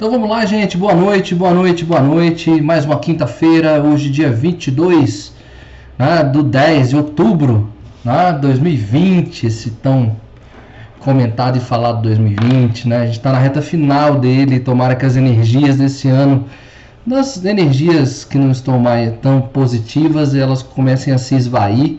Então vamos lá, gente. Boa noite, boa noite, boa noite. Mais uma quinta-feira, hoje, dia 22 né, do 10 de outubro né, 2020. Esse tão comentado e falado 2020, né? A gente está na reta final dele. Tomara que as energias desse ano, das energias que não estão mais tão positivas, elas comecem a se esvair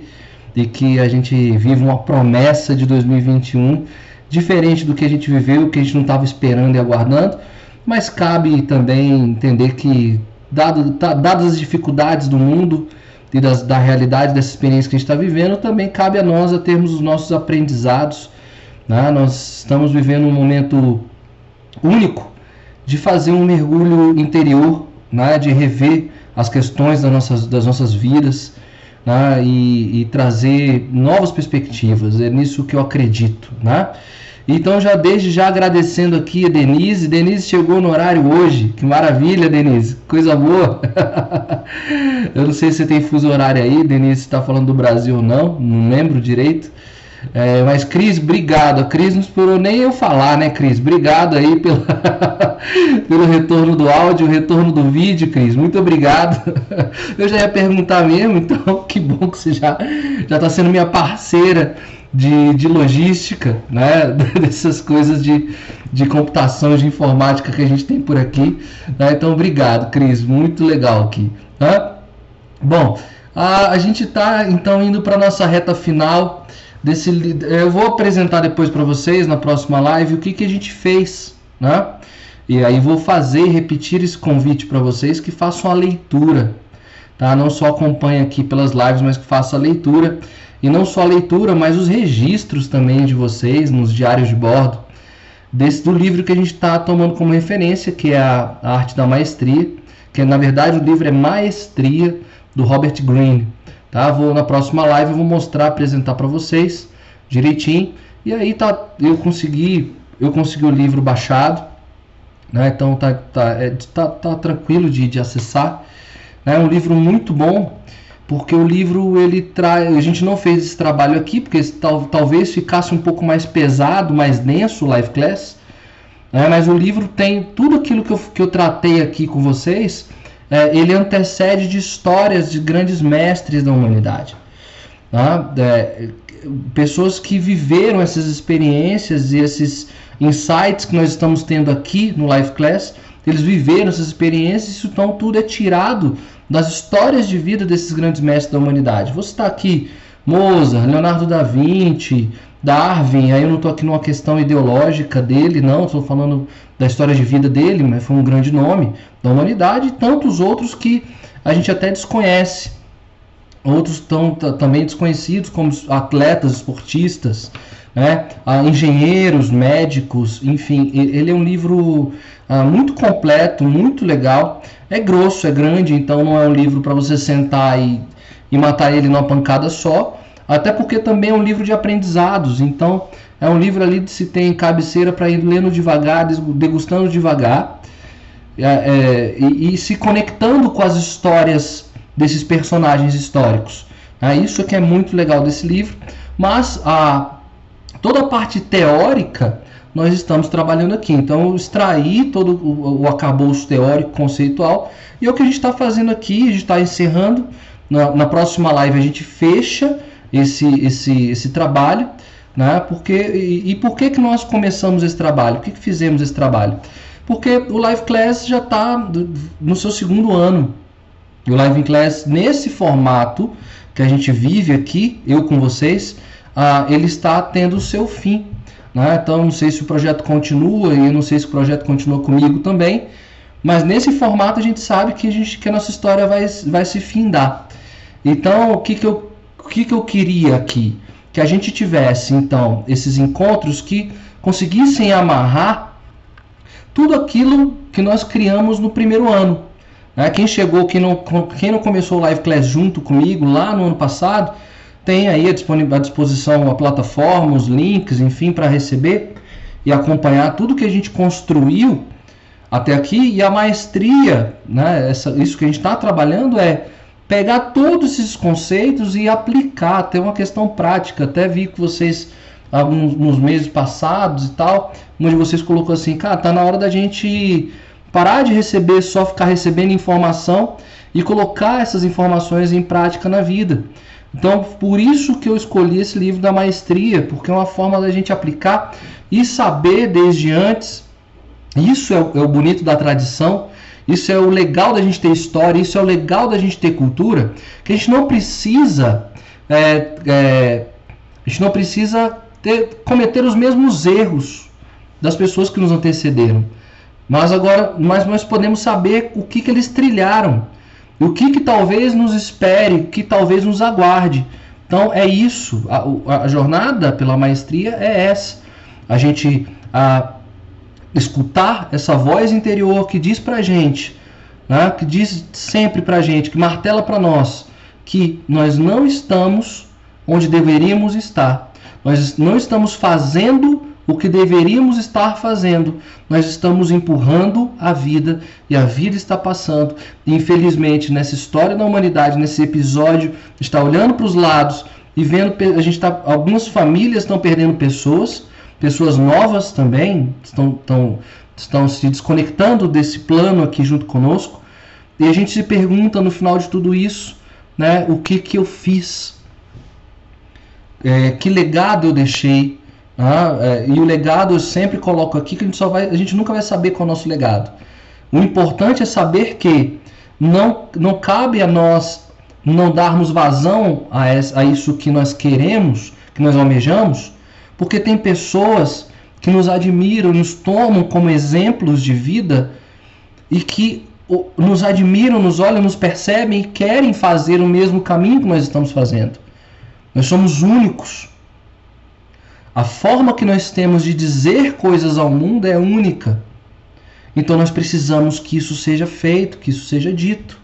e que a gente viva uma promessa de 2021 diferente do que a gente viveu, que a gente não estava esperando e aguardando mas cabe também entender que, dado, tá, dadas as dificuldades do mundo e das, da realidade dessa experiência que a gente está vivendo, também cabe a nós a termos os nossos aprendizados. Né? Nós estamos vivendo um momento único de fazer um mergulho interior, né? de rever as questões das nossas, das nossas vidas né? e, e trazer novas perspectivas. É nisso que eu acredito. Né? Então, já desde já agradecendo aqui a Denise. Denise chegou no horário hoje. Que maravilha, Denise. Coisa boa. Eu não sei se você tem fuso horário aí, Denise, está falando do Brasil ou não. Não lembro direito. É, mas, Cris, obrigado. A Cris não esperou nem eu falar, né, Cris? Obrigado aí pelo, pelo retorno do áudio, retorno do vídeo, Cris. Muito obrigado. Eu já ia perguntar mesmo, então que bom que você já está sendo minha parceira de, de logística, né? dessas coisas de, de computação, de informática que a gente tem por aqui. Né? Então, obrigado, Cris, muito legal aqui. Né? Bom, a, a gente está então indo para a nossa reta final desse. Eu vou apresentar depois para vocês na próxima live o que, que a gente fez, né? E aí vou fazer repetir esse convite para vocês que façam a leitura, tá? Não só acompanhe aqui pelas lives, mas que façam a leitura e não só a leitura, mas os registros também de vocês nos diários de bordo desse do livro que a gente está tomando como referência, que é a, Arte da Maestria, que na verdade o livro é Maestria do Robert Greene. Tá? Vou na próxima live eu vou mostrar, apresentar para vocês direitinho. E aí tá, eu consegui, eu consegui o livro baixado, né? Então tá, tá, é, tá, tá tranquilo de, de acessar. É um livro muito bom porque o livro ele traz. A gente não fez esse trabalho aqui, porque tal, talvez ficasse um pouco mais pesado, mais denso o Live Class. Né? Mas o livro tem tudo aquilo que eu, que eu tratei aqui com vocês. É, ele antecede de histórias de grandes mestres da humanidade. Tá? É, pessoas que viveram essas experiências e esses insights que nós estamos tendo aqui no Live Class. Eles viveram essas experiências, então tudo é tirado das histórias de vida desses grandes mestres da humanidade. Vou citar aqui Mozart, Leonardo da Vinci, Darwin, aí eu não estou aqui numa questão ideológica dele, não, estou falando da história de vida dele, mas foi um grande nome da humanidade, e tantos outros que a gente até desconhece. Outros estão também desconhecidos, como atletas, esportistas, né? Ah, engenheiros, médicos, enfim. Ele é um livro ah, muito completo, muito legal. É grosso, é grande, então não é um livro para você sentar e, e matar ele numa pancada só. Até porque também é um livro de aprendizados, então é um livro ali de se tem cabeceira para ir lendo devagar, degustando devagar é, é, e, e, se conectando com as histórias desses personagens históricos. É isso que é muito legal desse livro. Mas a, toda a parte teórica nós estamos trabalhando aqui. Então, eu extraí todo o, o acabouço teórico, conceitual, e é o que a gente está fazendo aqui, a gente está encerrando. Na, na, próxima live a gente fecha esse, esse, esse trabalho. Né? Porque, e, e por que, que nós começamos esse trabalho? Por que, que fizemos esse trabalho? Porque o Live Class já está no seu segundo ano. E o Live Class, nesse formato que a gente vive aqui, eu com vocês, ah, ele está tendo o seu fim. Né? Então, não sei se o projeto continua e não sei se o projeto continua comigo também. Mas nesse formato a gente sabe que a, gente, que a nossa história vai, vai se findar. Então, o que, que, eu, o que, que eu queria aqui? Que a gente tivesse, então, esses encontros que conseguissem amarrar tudo aquilo que nós criamos no primeiro ano. Né? Quem chegou, quem não, quem não começou o Live Class junto comigo lá no ano passado, tem aí à disposição a plataforma, os links, enfim, para receber e acompanhar tudo que a gente construiu até aqui. E a maestria, né, essa, isso que a gente está trabalhando é pegar todos esses conceitos e aplicar, ter uma questão prática. Até vi que vocês, alguns nos meses passados e tal, onde vocês colocou assim, cara, tá na hora da gente parar de receber, só ficar recebendo informação e colocar essas informações em prática na vida. Então, por isso que eu escolhi esse livro da maestria, porque é uma forma da gente aplicar e saber desde antes. Isso é o, é o bonito da tradição, isso é o legal da gente ter história, isso é o legal da gente ter cultura, que a gente não precisa, é, é, a gente não precisa ter, cometer os mesmos erros das pessoas que nos antecederam. Mas agora, mas nós podemos saber o que, que eles trilharam o que, que talvez nos espere, o que talvez nos aguarde. Então é isso, a, a jornada pela maestria é essa. A gente a, escutar essa voz interior que diz pra gente, né, que diz sempre pra gente, que martela para nós, que nós não estamos onde deveríamos estar. Nós não estamos fazendo o que deveríamos estar fazendo. Nós estamos empurrando a vida e a vida está passando. E, infelizmente, nessa história da humanidade, nesse episódio, está olhando para os lados e vendo a gente está algumas famílias estão perdendo pessoas, pessoas novas também estão, estão, estão se desconectando desse plano aqui junto conosco. E a gente se pergunta no final de tudo isso, né, o que que eu fiz? É, que legado eu deixei? Ah, é, e o legado eu sempre coloco aqui que a gente só vai, a gente nunca vai saber qual é o nosso legado. O importante é saber que não, não cabe a nós não darmos vazão a, a isso que nós queremos, que nós almejamos, porque tem pessoas que nos admiram, nos tomam como exemplos de vida e que nos admiram, nos olham, nos percebem e querem fazer o mesmo caminho que nós estamos fazendo. Nós somos únicos. A forma que nós temos de dizer coisas ao mundo é única. Então nós precisamos que isso seja feito, que isso seja dito.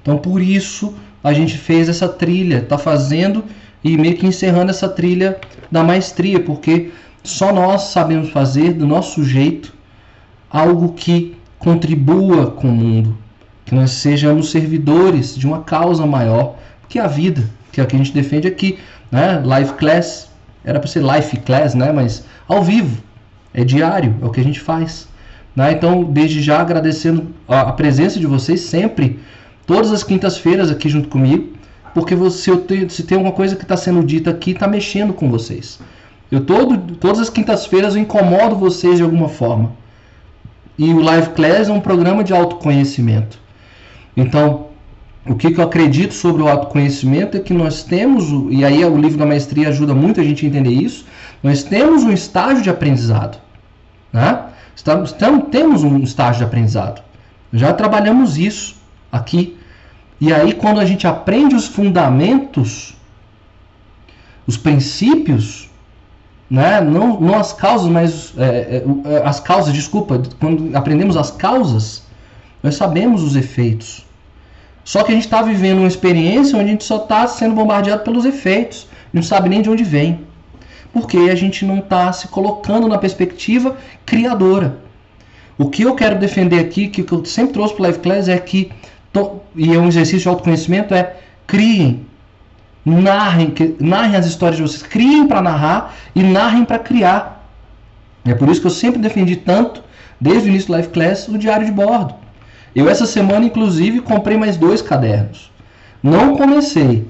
Então por isso a gente fez essa trilha, está fazendo e meio que encerrando essa trilha da maestria, porque só nós sabemos fazer do nosso jeito algo que contribua com o mundo, que nós sejamos servidores de uma causa maior que a vida, que é o que a gente defende aqui, né? Life Class, era para ser life class, né? Mas ao vivo, é diário, é o que a gente faz. Né? Então, desde já agradecendo a, presença de vocês sempre, todas as quintas-feiras aqui junto comigo, porque você, se tem alguma coisa que está sendo dita aqui, está mexendo com vocês. Eu todo, todas as quintas-feiras eu incomodo vocês de alguma forma. E o Live Class é um programa de autoconhecimento. Então, o que, que, eu acredito sobre o autoconhecimento é que nós temos, e aí o livro da maestria ajuda muito a gente a entender isso, nós temos um estágio de aprendizado. Né? Estamos, temos um estágio de aprendizado. Já trabalhamos isso aqui. E aí, quando a gente aprende os fundamentos, os princípios, né? não, não as causas, mas é, é, é as causas, desculpa, quando aprendemos as causas, nós sabemos os efeitos. Só que a gente está vivendo uma experiência onde a gente só está sendo bombardeado pelos efeitos. Não sabe nem de onde vem. Porque a gente não está se colocando na perspectiva criadora. O que eu quero defender aqui, que eu sempre trouxe para o Live Class, é que, e é um exercício de autoconhecimento, é criem, narrem, narrem as histórias de vocês, criem para narrar e narrem para criar. É por isso que eu sempre defendi tanto, desde o início do Live Class, o diário de bordo. Eu essa semana, inclusive, comprei mais dois cadernos. Não comecei,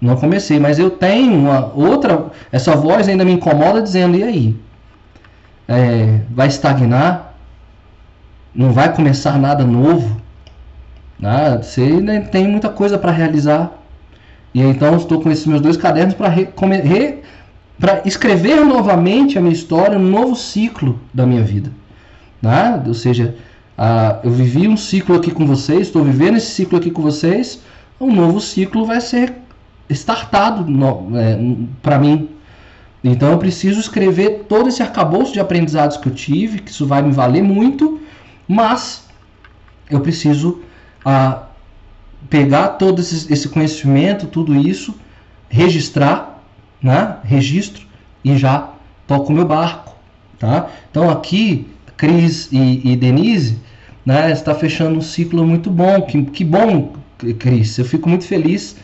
não comecei, mas eu tenho uma outra. Essa voz ainda me incomoda dizendo: e aí? É, vai estagnar? Não vai começar nada novo? Nada, você ainda tem muita coisa para realizar. E então estou com esses meus dois cadernos para para escrever novamente a minha história, um novo ciclo da minha vida. Né? Ou seja, ah, eu vivi um ciclo aqui com vocês, estou vivendo esse ciclo aqui com vocês, um novo ciclo vai ser startado é, para mim. Então eu preciso escrever todo esse arcabouço de aprendizados que eu tive, que isso vai me valer muito, mas eu preciso ah, pegar todo esse, esse conhecimento, tudo isso, registrar, né? registro e já toco o meu barco. Tá? Então aqui, Cris e, e Denise, né, está fechando um ciclo muito bom. Que, que bom, Cris. Eu fico muito feliz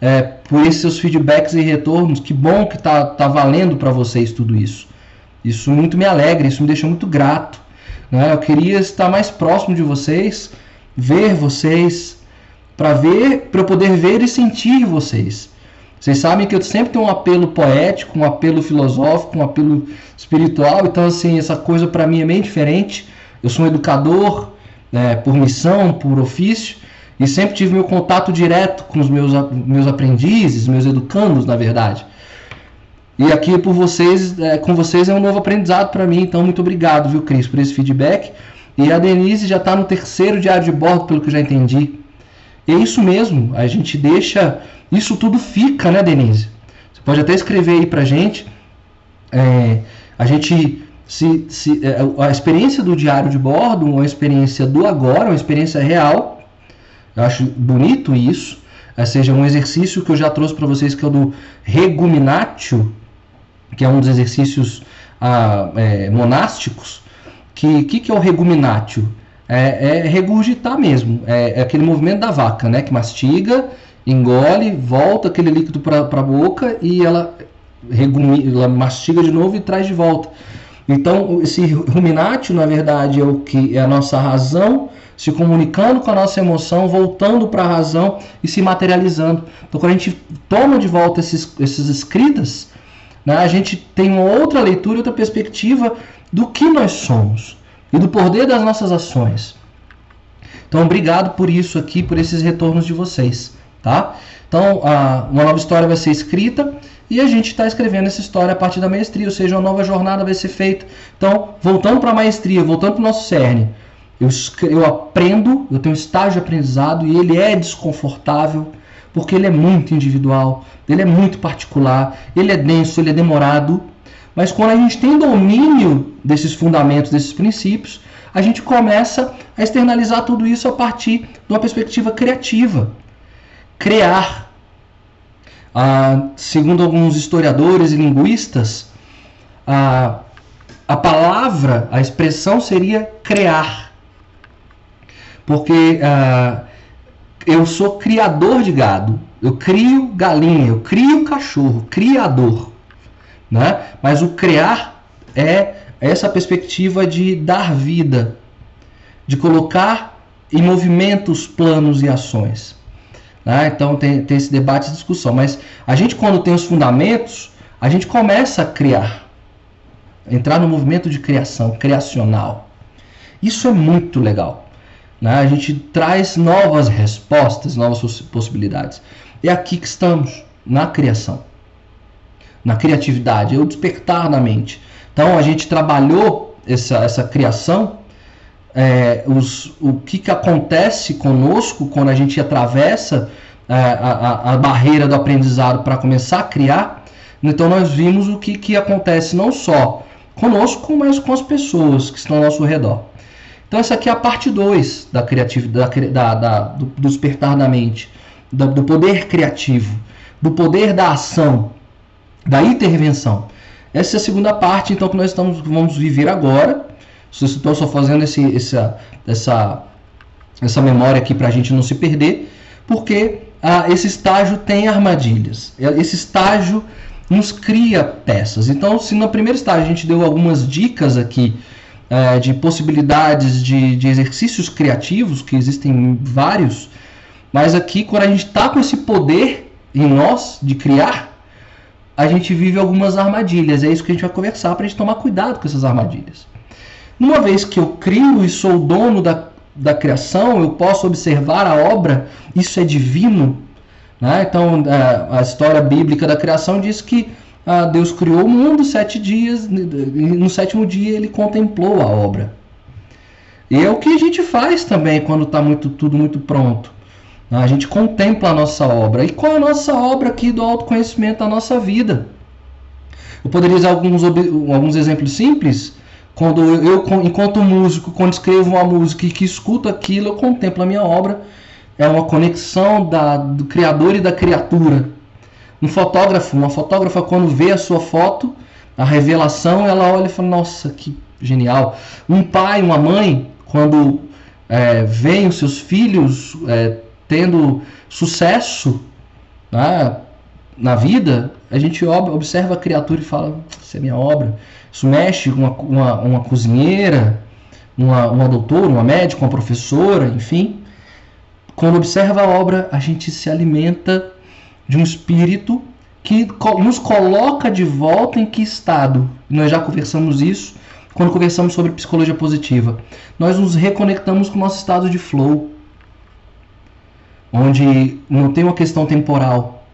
é, por esses seus feedbacks e retornos. Que bom que está tá valendo para vocês tudo isso. Isso muito me alegra, isso me deixa muito grato. Né? Eu queria estar mais próximo de vocês, ver vocês, para ver, para poder ver e sentir vocês. Vocês sabem que eu sempre tenho um apelo poético, um apelo filosófico, um apelo espiritual. Então, assim, essa coisa para mim é meio diferente. Eu sou um educador né, por missão, por ofício, e sempre tive meu contato direto com os meus, meus aprendizes, meus educandos, na verdade. E aqui por vocês, é, com vocês é um novo aprendizado para mim. Então, muito obrigado, viu, Cris, por esse feedback. E a Denise já está no terceiro diário de bordo, pelo que eu já entendi. É isso mesmo, a gente deixa. Isso tudo fica, né, Denise? Você pode até escrever aí pra gente. É, a gente. Se, se, é, a experiência do diário de bordo, uma experiência do agora, uma experiência real. Eu acho bonito isso. Ou seja, um exercício que eu já trouxe para vocês, que é o do reguminatio, que é um dos exercícios ah, é, monásticos. Que que, que é o reguminatio? é, é regurgitar mesmo. É, é, aquele movimento da vaca, né? Que mastiga, engole, volta aquele líquido para a boca e ela, regumi, ela mastiga de novo e traz de volta. Então, esse ruminatio, na verdade, é o que é a nossa razão se comunicando com a nossa emoção, voltando para a razão e se materializando. Então, quando a gente toma de volta esses, esses escritas, né, a gente tem uma outra leitura, outra perspectiva do que nós somos e do poder das nossas ações. Então, obrigado por isso aqui, por esses retornos de vocês, tá? Então, a, uma nova história vai ser escrita e a gente está escrevendo essa história a partir da maestria, ou seja, uma nova jornada vai ser feita. Então, voltando para a maestria, voltando para o nosso cerne, eu, eu aprendo, eu tenho um estágio de aprendizado e ele é desconfortável, porque ele é muito individual, ele é muito particular, ele é denso, ele é demorado, mas quando a gente tem domínio desses fundamentos, desses princípios, a gente começa a externalizar tudo isso a partir de uma perspectiva criativa. Criar. Ah, segundo alguns historiadores e linguistas, a, a palavra, a expressão seria criar. Porque ah, eu sou criador de gado, eu crio galinha, eu crio cachorro, criador. Né? Mas o criar é essa perspectiva de dar vida, de colocar em movimentos planos e ações. Né? Então tem, tem esse debate e discussão. Mas a gente, quando tem os fundamentos, a gente começa a criar, entrar no movimento de criação, criacional. Isso é muito legal. Né? A gente traz novas respostas, novas possibilidades. É aqui que estamos, na criação na criatividade, é o despertar na mente. Então a gente trabalhou essa, essa criação, é, os, o que, que acontece conosco quando a gente atravessa é, a, a, barreira do aprendizado para começar a criar. Então nós vimos o que, que acontece não só conosco, mas com as pessoas que estão ao nosso redor. Então essa aqui é a parte 2 da criatividade, da, da, do, do despertar da mente, do, do poder criativo, do poder da ação, da intervenção. Essa é a segunda parte, então, que nós estamos, vamos viver agora. Estou só fazendo esse, essa, essa, essa memória aqui para a gente não se perder, porque ah, esse estágio tem armadilhas. Esse estágio nos cria peças. Então, se no primeiro estágio a gente deu algumas dicas aqui é, de possibilidades de, de exercícios criativos, que existem vários, mas aqui, quando a gente está com esse poder em nós de criar, a gente vive algumas armadilhas. É isso que a gente vai conversar para a gente tomar cuidado com essas armadilhas. Uma vez que eu crio e sou dono da, da criação, eu posso observar a obra, isso é divino. Né? Então, a, a, história bíblica da criação diz que ah, Deus criou o mundo sete dias, e no sétimo dia ele contemplou a obra. E é o que a gente faz também quando está muito, tudo muito pronto. A gente contempla a nossa obra. E qual é a nossa obra aqui do autoconhecimento da nossa vida? Eu poderia usar alguns, alguns exemplos simples. Quando eu, enquanto músico, quando escrevo uma música e que escuto aquilo, eu contemplo a minha obra. É uma conexão da, do criador e da criatura. Um fotógrafo, uma fotógrafa, quando vê a sua foto, a revelação, ela olha e fala: Nossa, que genial. Um pai, uma mãe, quando é, os seus filhos é, tendo sucesso né, na vida, a gente observa a criatura e fala: Isso é minha obra. Isso mexe com uma, uma, uma cozinheira, uma, uma doutora, uma médica, uma professora, enfim. Quando observa a obra, a gente se alimenta de um espírito que nos coloca de volta em que estado? Nós já conversamos isso quando conversamos sobre psicologia positiva. Nós nos reconectamos com o nosso estado de flow, onde não tem uma questão temporal,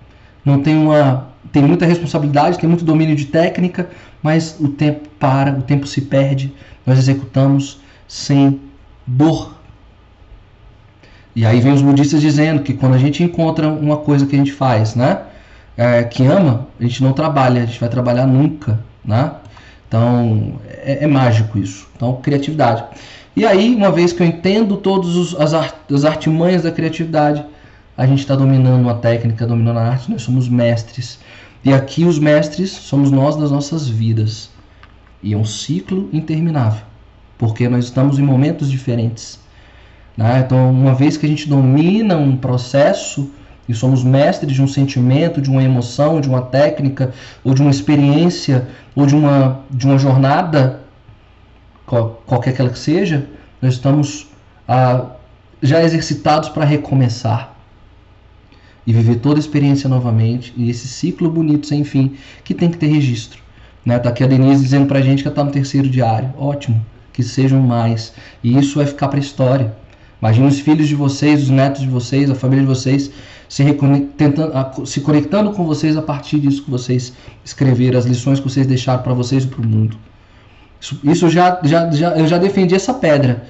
não tem uma tem muita responsabilidade, tem muito domínio de técnica, mas o tempo para, o tempo se perde, nós executamos sem dor. E aí vem os budistas dizendo que quando a gente encontra uma coisa que a gente faz, né? é, que ama, a gente não trabalha, a gente vai trabalhar nunca, né? Então é, é mágico isso. Então criatividade. E aí, uma vez que eu entendo todas as, art, as artimanhas da criatividade, a gente está dominando a técnica, dominando a arte, nós somos mestres. E aqui os mestres somos nós das nossas vidas. E é um ciclo interminável, porque nós estamos em momentos diferentes. Né? Então, uma vez que a gente domina um processo, e somos mestres de um sentimento, de uma emoção, de uma técnica, ou de uma experiência, ou de uma, de uma jornada, qualquer que ela seja, nós estamos ah, já exercitados para recomeçar e viver toda a experiência novamente e esse ciclo bonito sem fim que tem que ter registro. Né? Tá aqui a Denise dizendo para a gente que está no terceiro diário. Ótimo, que sejam mais. E isso vai ficar para a história. Imagina os filhos de vocês, os netos de vocês, a família de vocês se, tentando, se conectando com vocês a partir disso que vocês escreveram, as lições que vocês deixaram para vocês e para o mundo. Isso, isso já, já, já, eu já defendi essa pedra.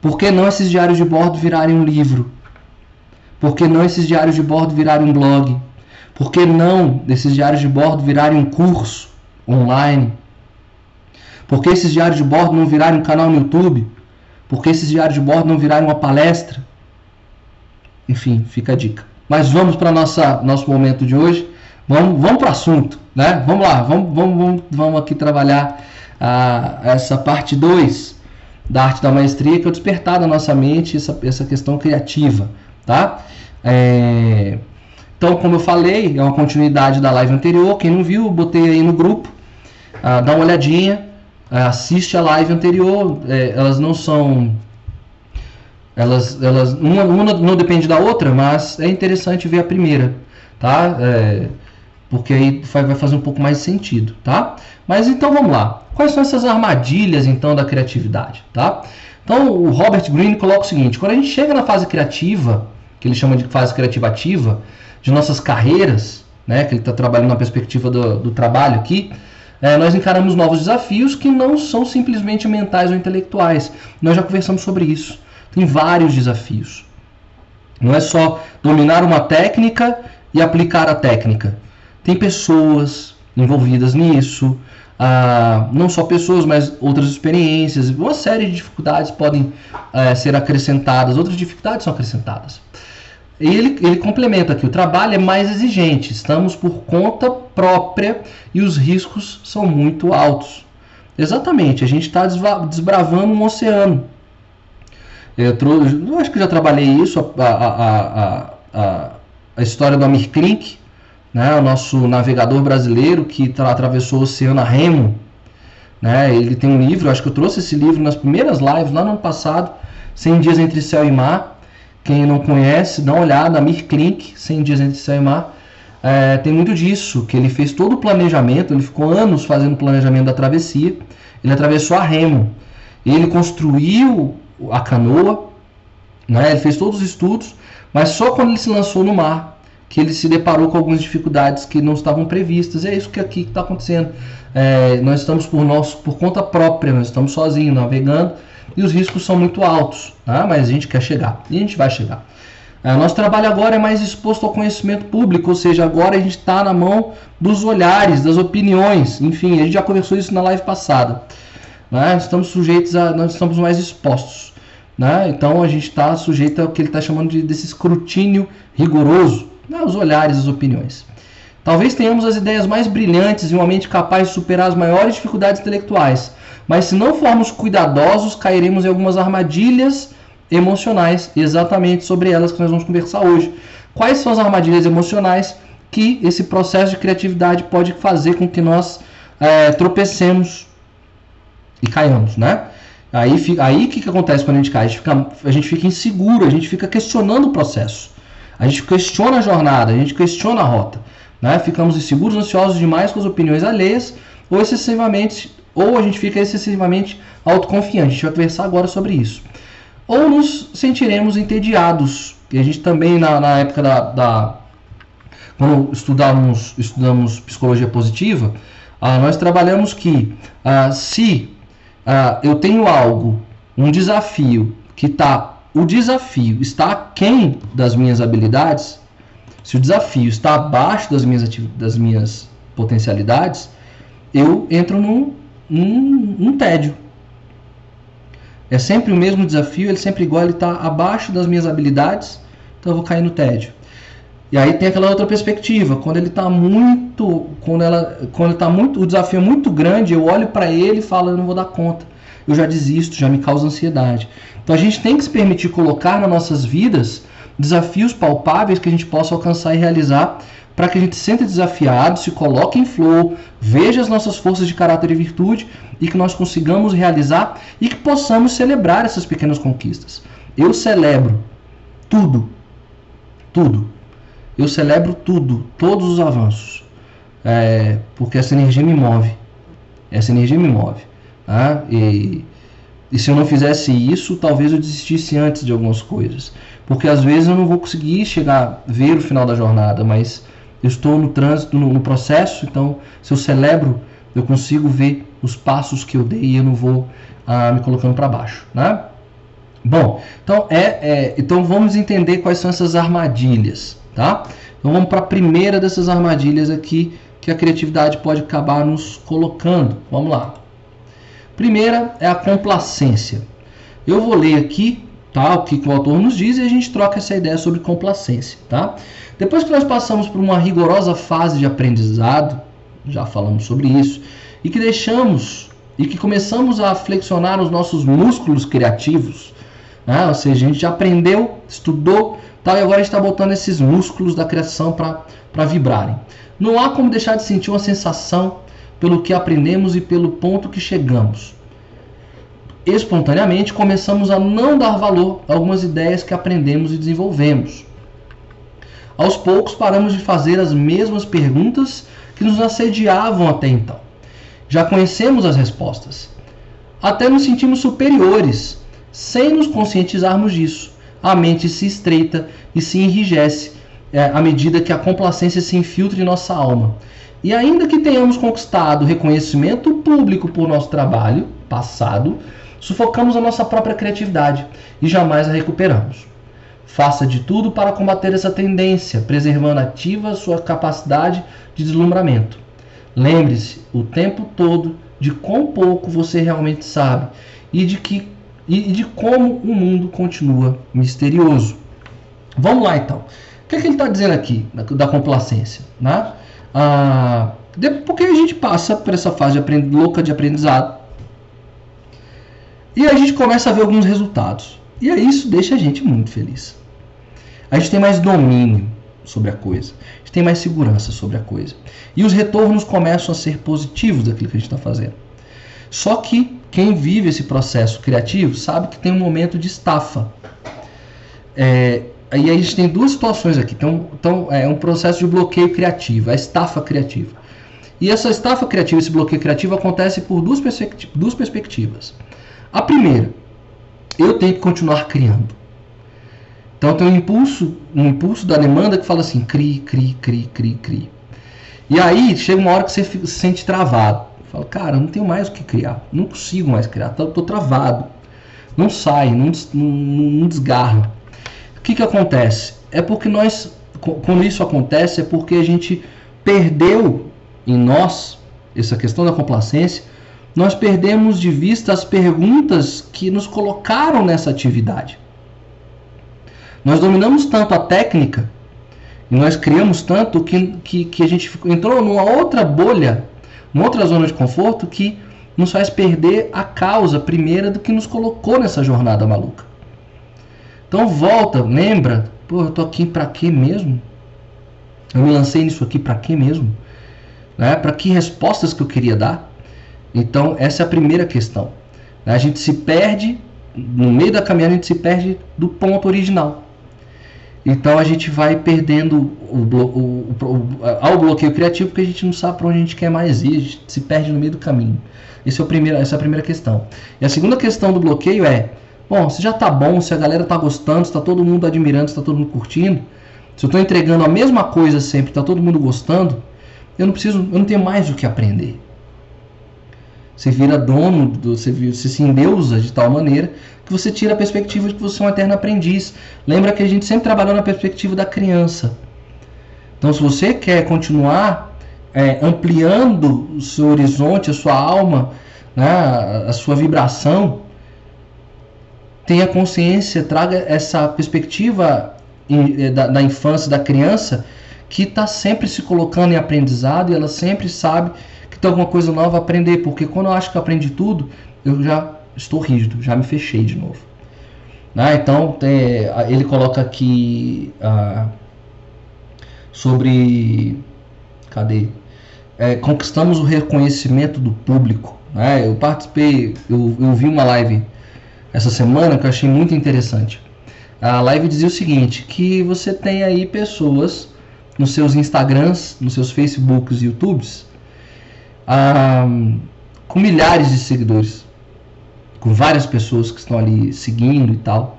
Por que não esses diários de bordo virarem um livro? Por que não esses diários de bordo virarem um blog? Por que não esses diários de bordo virarem um curso online? Por que esses diários de bordo não virarem um canal no YouTube? Por que esses diários de bordo não virarem uma palestra? Enfim, fica a dica. Mas vamos para nossa nosso momento de hoje. Vamos, vamos para o assunto, né? Vamos lá, vamos, vamos, vamos, vamos aqui trabalhar ah, essa parte 2 da arte da maestria, que é o despertar da nossa mente, essa, essa questão criativa, tá? É... Então, como eu falei, é uma continuidade da live anterior. Quem não viu, botei aí no grupo. Ah, dá uma olhadinha, ah, assiste a live anterior. É, elas não são elas, elas uma, uma não depende da outra, mas é interessante ver a primeira, tá? É, porque aí vai fazer um pouco mais sentido, tá? Mas então vamos lá. Quais são essas armadilhas então da criatividade, tá? Então o Robert Greene coloca o seguinte: quando a gente chega na fase criativa, que ele chama de fase criativa ativa, de nossas carreiras, né? Que ele está trabalhando na perspectiva do, do trabalho aqui. É, nós encaramos novos desafios que não são simplesmente mentais ou intelectuais. Nós já conversamos sobre isso. Tem vários desafios. Não é só dominar uma técnica e aplicar a técnica. Tem pessoas envolvidas nisso, ah, não só pessoas, mas outras experiências. Uma série de dificuldades podem eh, ser acrescentadas, outras dificuldades são acrescentadas. Ele, ele complementa aqui: o trabalho é mais exigente, estamos por conta própria e os riscos são muito altos. Exatamente, a gente está desbravando um oceano. Eu, trouxe, eu acho que já trabalhei isso, a, a, a, a história do Amir Klink, né, o nosso navegador brasileiro que atravessou o oceano a remo. Né, ele tem um livro, acho que eu trouxe esse livro nas primeiras lives, lá no ano passado, 100 Dias Entre Céu e Mar. Quem não conhece, dá uma olhada, Amir Klink, 100 Dias Entre Céu e Mar. É, tem muito disso, que ele fez todo o planejamento, ele ficou anos fazendo o planejamento da travessia, ele atravessou a remo. Ele construiu a canoa, né? ele fez todos os estudos, mas só quando ele se lançou no mar que ele se deparou com algumas dificuldades que não estavam previstas. É isso que aqui está acontecendo. É, nós estamos por, nosso, por conta própria, nós estamos sozinhos navegando e os riscos são muito altos, tá? mas a gente quer chegar e a gente vai chegar. É, nosso trabalho agora é mais exposto ao conhecimento público, ou seja, agora a gente está na mão dos olhares, das opiniões, enfim, a gente já conversou isso na live passada. Né? Estamos sujeitos a, nós estamos mais expostos. Né? Então a gente está sujeito ao que ele está chamando de, desse escrutínio rigoroso, né? os olhares, as opiniões. Talvez tenhamos as ideias mais brilhantes e uma mente capaz de superar as maiores dificuldades intelectuais, mas se não formos cuidadosos, cairemos em algumas armadilhas emocionais, exatamente sobre elas que nós vamos conversar hoje. Quais são as armadilhas emocionais que esse processo de criatividade pode fazer com que nós é, tropecemos e caiamos, né? Aí o aí, que, que acontece quando a gente cai? A gente, fica, a gente fica inseguro, a gente fica questionando o processo. A gente questiona a jornada, a gente questiona a rota. Né? Ficamos inseguros, ansiosos demais com as opiniões alheias, ou excessivamente, ou a gente fica excessivamente autoconfiante. A gente vai conversar agora sobre isso. Ou nos sentiremos entediados. E a gente também, na, na época da, da quando estudamos, estudamos psicologia positiva, ah, nós trabalhamos que ah, se ah, eu tenho algo, um desafio que está, o desafio está aquém das minhas habilidades, se o desafio está abaixo das minhas, das minhas potencialidades, eu entro num, num, num tédio. É sempre o mesmo desafio, ele sempre igual, ele está abaixo das minhas habilidades, então eu vou cair no tédio. E aí tem aquela outra perspectiva, quando ele está muito, quando ela, quando está muito, o desafio é muito grande, eu olho para ele e falo, eu não vou dar conta. Eu já desisto, já me causa ansiedade. Então a gente tem que se permitir colocar nas nossas vidas desafios palpáveis que a gente possa alcançar e realizar para que a gente se sinta desafiado, se coloque em flow, veja as nossas forças de caráter e virtude e que nós consigamos realizar e que possamos celebrar essas pequenas conquistas. Eu celebro tudo, tudo. Eu celebro tudo, todos os avanços, é, porque essa energia me move. Essa energia me move. Tá? E, e se eu não fizesse isso, talvez eu desistisse antes de algumas coisas. Porque às vezes eu não vou conseguir chegar, ver o final da jornada, mas eu estou no trânsito, no, no processo, então se eu celebro, eu consigo ver os passos que eu dei e eu não vou ah, me colocando para baixo. Né? Bom, então, é, é, então vamos entender quais são essas armadilhas. Tá? Então vamos para a primeira dessas armadilhas aqui que a criatividade pode acabar nos colocando. Vamos lá. Primeira é a complacência. Eu vou ler aqui tá, o que, o autor nos diz e a gente troca essa ideia sobre complacência. Tá? Depois que nós passamos por uma rigorosa fase de aprendizado, já falamos sobre isso, e que deixamos e que começamos a flexionar os nossos músculos criativos, né? ou seja, a gente já aprendeu, estudou, Tá? E agora está botando esses músculos da criação para vibrarem. Não há como deixar de sentir uma sensação pelo que aprendemos e pelo ponto que chegamos. Espontaneamente começamos a não dar valor a algumas ideias que aprendemos e desenvolvemos. Aos poucos paramos de fazer as mesmas perguntas que nos assediavam até então. Já conhecemos as respostas. Até nos sentimos superiores, sem nos conscientizarmos disso a mente se estreita e se enrijece é, à medida que a complacência se infiltra em nossa alma. E ainda que tenhamos conquistado reconhecimento público por nosso trabalho passado, sufocamos a nossa própria criatividade e jamais a recuperamos. Faça de tudo para combater essa tendência, preservando ativa sua capacidade de deslumbramento. Lembre-se o tempo todo de quão pouco você realmente sabe e de que e de como o mundo continua misterioso. Vamos lá então. O que, é que ele está dizendo aqui da, da complacência? Né? Ah, porque a gente passa por essa fase de louca de aprendizado e a gente começa a ver alguns resultados. E aí isso deixa a gente muito feliz. A gente tem mais domínio sobre a coisa, a gente tem mais segurança sobre a coisa. E os retornos começam a ser positivos daquilo que a gente está fazendo. Só que quem vive esse processo criativo sabe que tem um momento de estafa. É, aí a gente tem duas situações aqui. Então, então é um processo de bloqueio criativo, a estafa criativa. E essa estafa criativa, esse bloqueio criativo acontece por duas perspectivas. A primeira, eu tenho que continuar criando. Então tem um impulso, um impulso da demanda que fala assim, crie, crie, crie, crie, crie. E aí chega uma hora que você se sente travado. Falo, cara, não tenho mais o que criar, não consigo mais criar, tô, tô travado, não sai, não, não, não desgarra. O que, que acontece? É porque nós, quando isso acontece, é porque a gente perdeu em nós, essa questão da complacência, nós perdemos de vista as perguntas que nos colocaram nessa atividade. Nós dominamos tanto a técnica e nós criamos tanto que, que, que a gente entrou numa outra bolha uma outra zona de conforto que nos faz perder a causa primeira do que nos colocou nessa jornada maluca. Então volta, lembra, pô, eu tô aqui para quê mesmo? Eu me lancei nisso aqui para quê mesmo? Né? Para que respostas que eu queria dar? Então essa é a primeira questão. A gente se perde, no meio da caminhada a gente se perde do ponto original. Então a gente vai perdendo o, o, o, ao bloqueio criativo porque a gente não sabe para onde a gente quer mais ir, a gente se perde no meio do caminho. Esse é o primeiro, essa é a primeira questão. E a segunda questão do bloqueio é: bom, se já tá bom, se a galera tá gostando, se tá todo mundo admirando, se tá todo mundo curtindo, se eu estou entregando a mesma coisa sempre, tá todo mundo gostando, eu não preciso, eu não tenho mais o que aprender. Você vira dono, você, você se endeusa de tal maneira que você tira a perspectiva de que você é um eterno aprendiz. Lembra que a gente sempre trabalhou na perspectiva da criança. Então, se você quer continuar é, ampliando o seu horizonte, a sua alma, né, a sua vibração, tenha consciência, traga essa perspectiva é, da, da infância, da criança, que está sempre se colocando em aprendizado e ela sempre sabe tem alguma coisa nova aprender, porque quando eu acho que eu aprendi tudo, eu já estou rígido, já me fechei de novo. Ah, então, tem, ele coloca aqui ah, sobre. Cadê? É, conquistamos o reconhecimento do público. Né? Eu participei, eu, eu vi uma live essa semana que eu achei muito interessante. A live dizia o seguinte: que você tem aí pessoas nos seus Instagrams, nos seus Facebooks e YouTubes, com milhares de seguidores, com várias pessoas que estão ali seguindo e tal.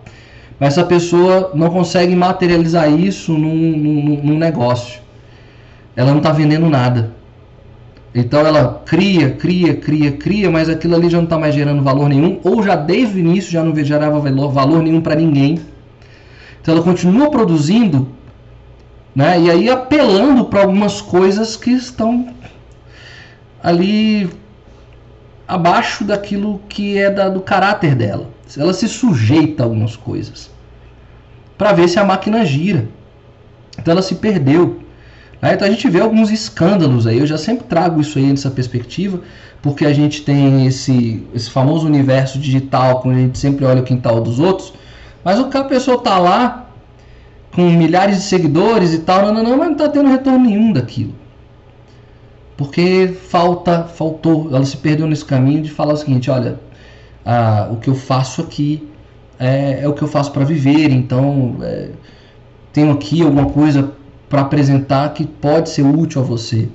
Mas essa pessoa não consegue materializar isso num, num, num negócio. Ela não está vendendo nada. Então ela cria, cria, cria, cria, mas aquilo ali já não está mais gerando valor nenhum, ou já desde o início já não gerava valor, valor nenhum para ninguém. Então ela continua produzindo né? E aí apelando para algumas coisas que estão ali abaixo daquilo que é da, do caráter dela. Ela se sujeita a algumas coisas para ver se a máquina gira. Então ela se perdeu. Né? Então a gente vê alguns escândalos aí. Eu já sempre trago isso aí nessa perspectiva, porque a gente tem esse, esse famoso universo digital, quando a gente sempre olha o quintal dos outros. Mas o que a pessoa tá lá com milhares de seguidores e tal, não, não, não, mas não está tendo retorno nenhum daquilo. Porque falta, faltou, ela se perdeu nesse caminho de falar o seguinte, olha, ah, o que eu faço aqui é, é o que eu faço para viver, então é, tenho aqui alguma coisa para apresentar que pode ser útil a você.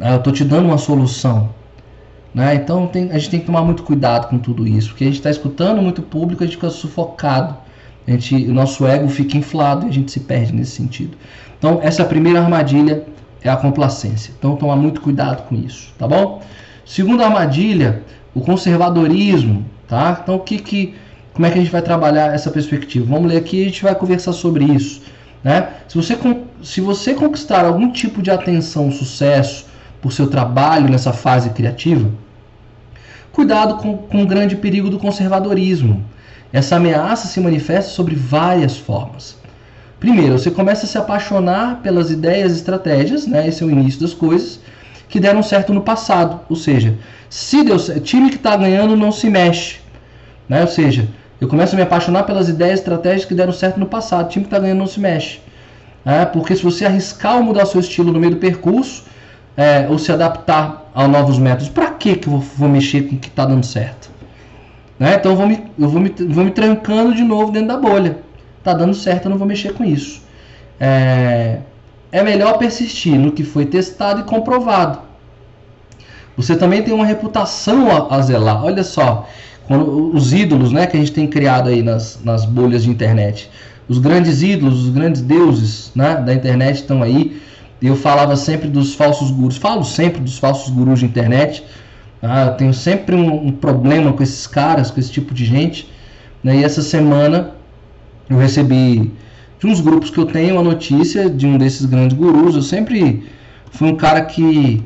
Ah, eu estou te dando uma solução. Né? Então tem, a gente tem que tomar muito cuidado com tudo isso, porque a gente está escutando muito público, a gente fica sufocado a gente, o nosso ego fica inflado e a gente se perde nesse sentido. Então, essa primeira armadilha é a complacência. Então, tomar muito cuidado com isso, tá bom? Segunda armadilha, o conservadorismo, tá? Então, o que que como é que a gente vai trabalhar essa perspectiva? Vamos ler aqui e a gente vai conversar sobre isso, né? Se você se você conquistar algum tipo de atenção, sucesso por seu trabalho nessa fase criativa, cuidado com, com o grande perigo do conservadorismo. Essa ameaça se manifesta sobre várias formas. Primeiro, você começa a se apaixonar pelas ideias e estratégias, né? esse é o início das coisas, que deram certo no passado. Ou seja, se deu time que está ganhando não se mexe. Né? Ou seja, eu começo a me apaixonar pelas ideias e estratégias que deram certo no passado. Time que está ganhando não se mexe. É, porque se você arriscar ou mudar seu estilo no meio do percurso, é, ou se adaptar a novos métodos, para que, que eu vou, vou mexer com o que está dando certo? Né? Então eu vou, me, eu vou me, vou me trancando de novo dentro da bolha. Tá dando certo, eu não vou mexer com isso. É, é melhor persistir no que foi testado e comprovado. Você também tem uma reputação a, a zelar. Olha só, quando, os ídolos né, que a gente tem criado aí nas, nas bolhas de internet. Os grandes ídolos, os grandes deuses né, da internet estão aí. Eu falava sempre dos falsos gurus. Falo sempre dos falsos gurus de internet ah, eu tenho sempre um, um, problema com esses caras, com esse tipo de gente. Né? E essa semana eu recebi de uns grupos que eu tenho a notícia de um desses grandes gurus. Eu sempre fui um cara que,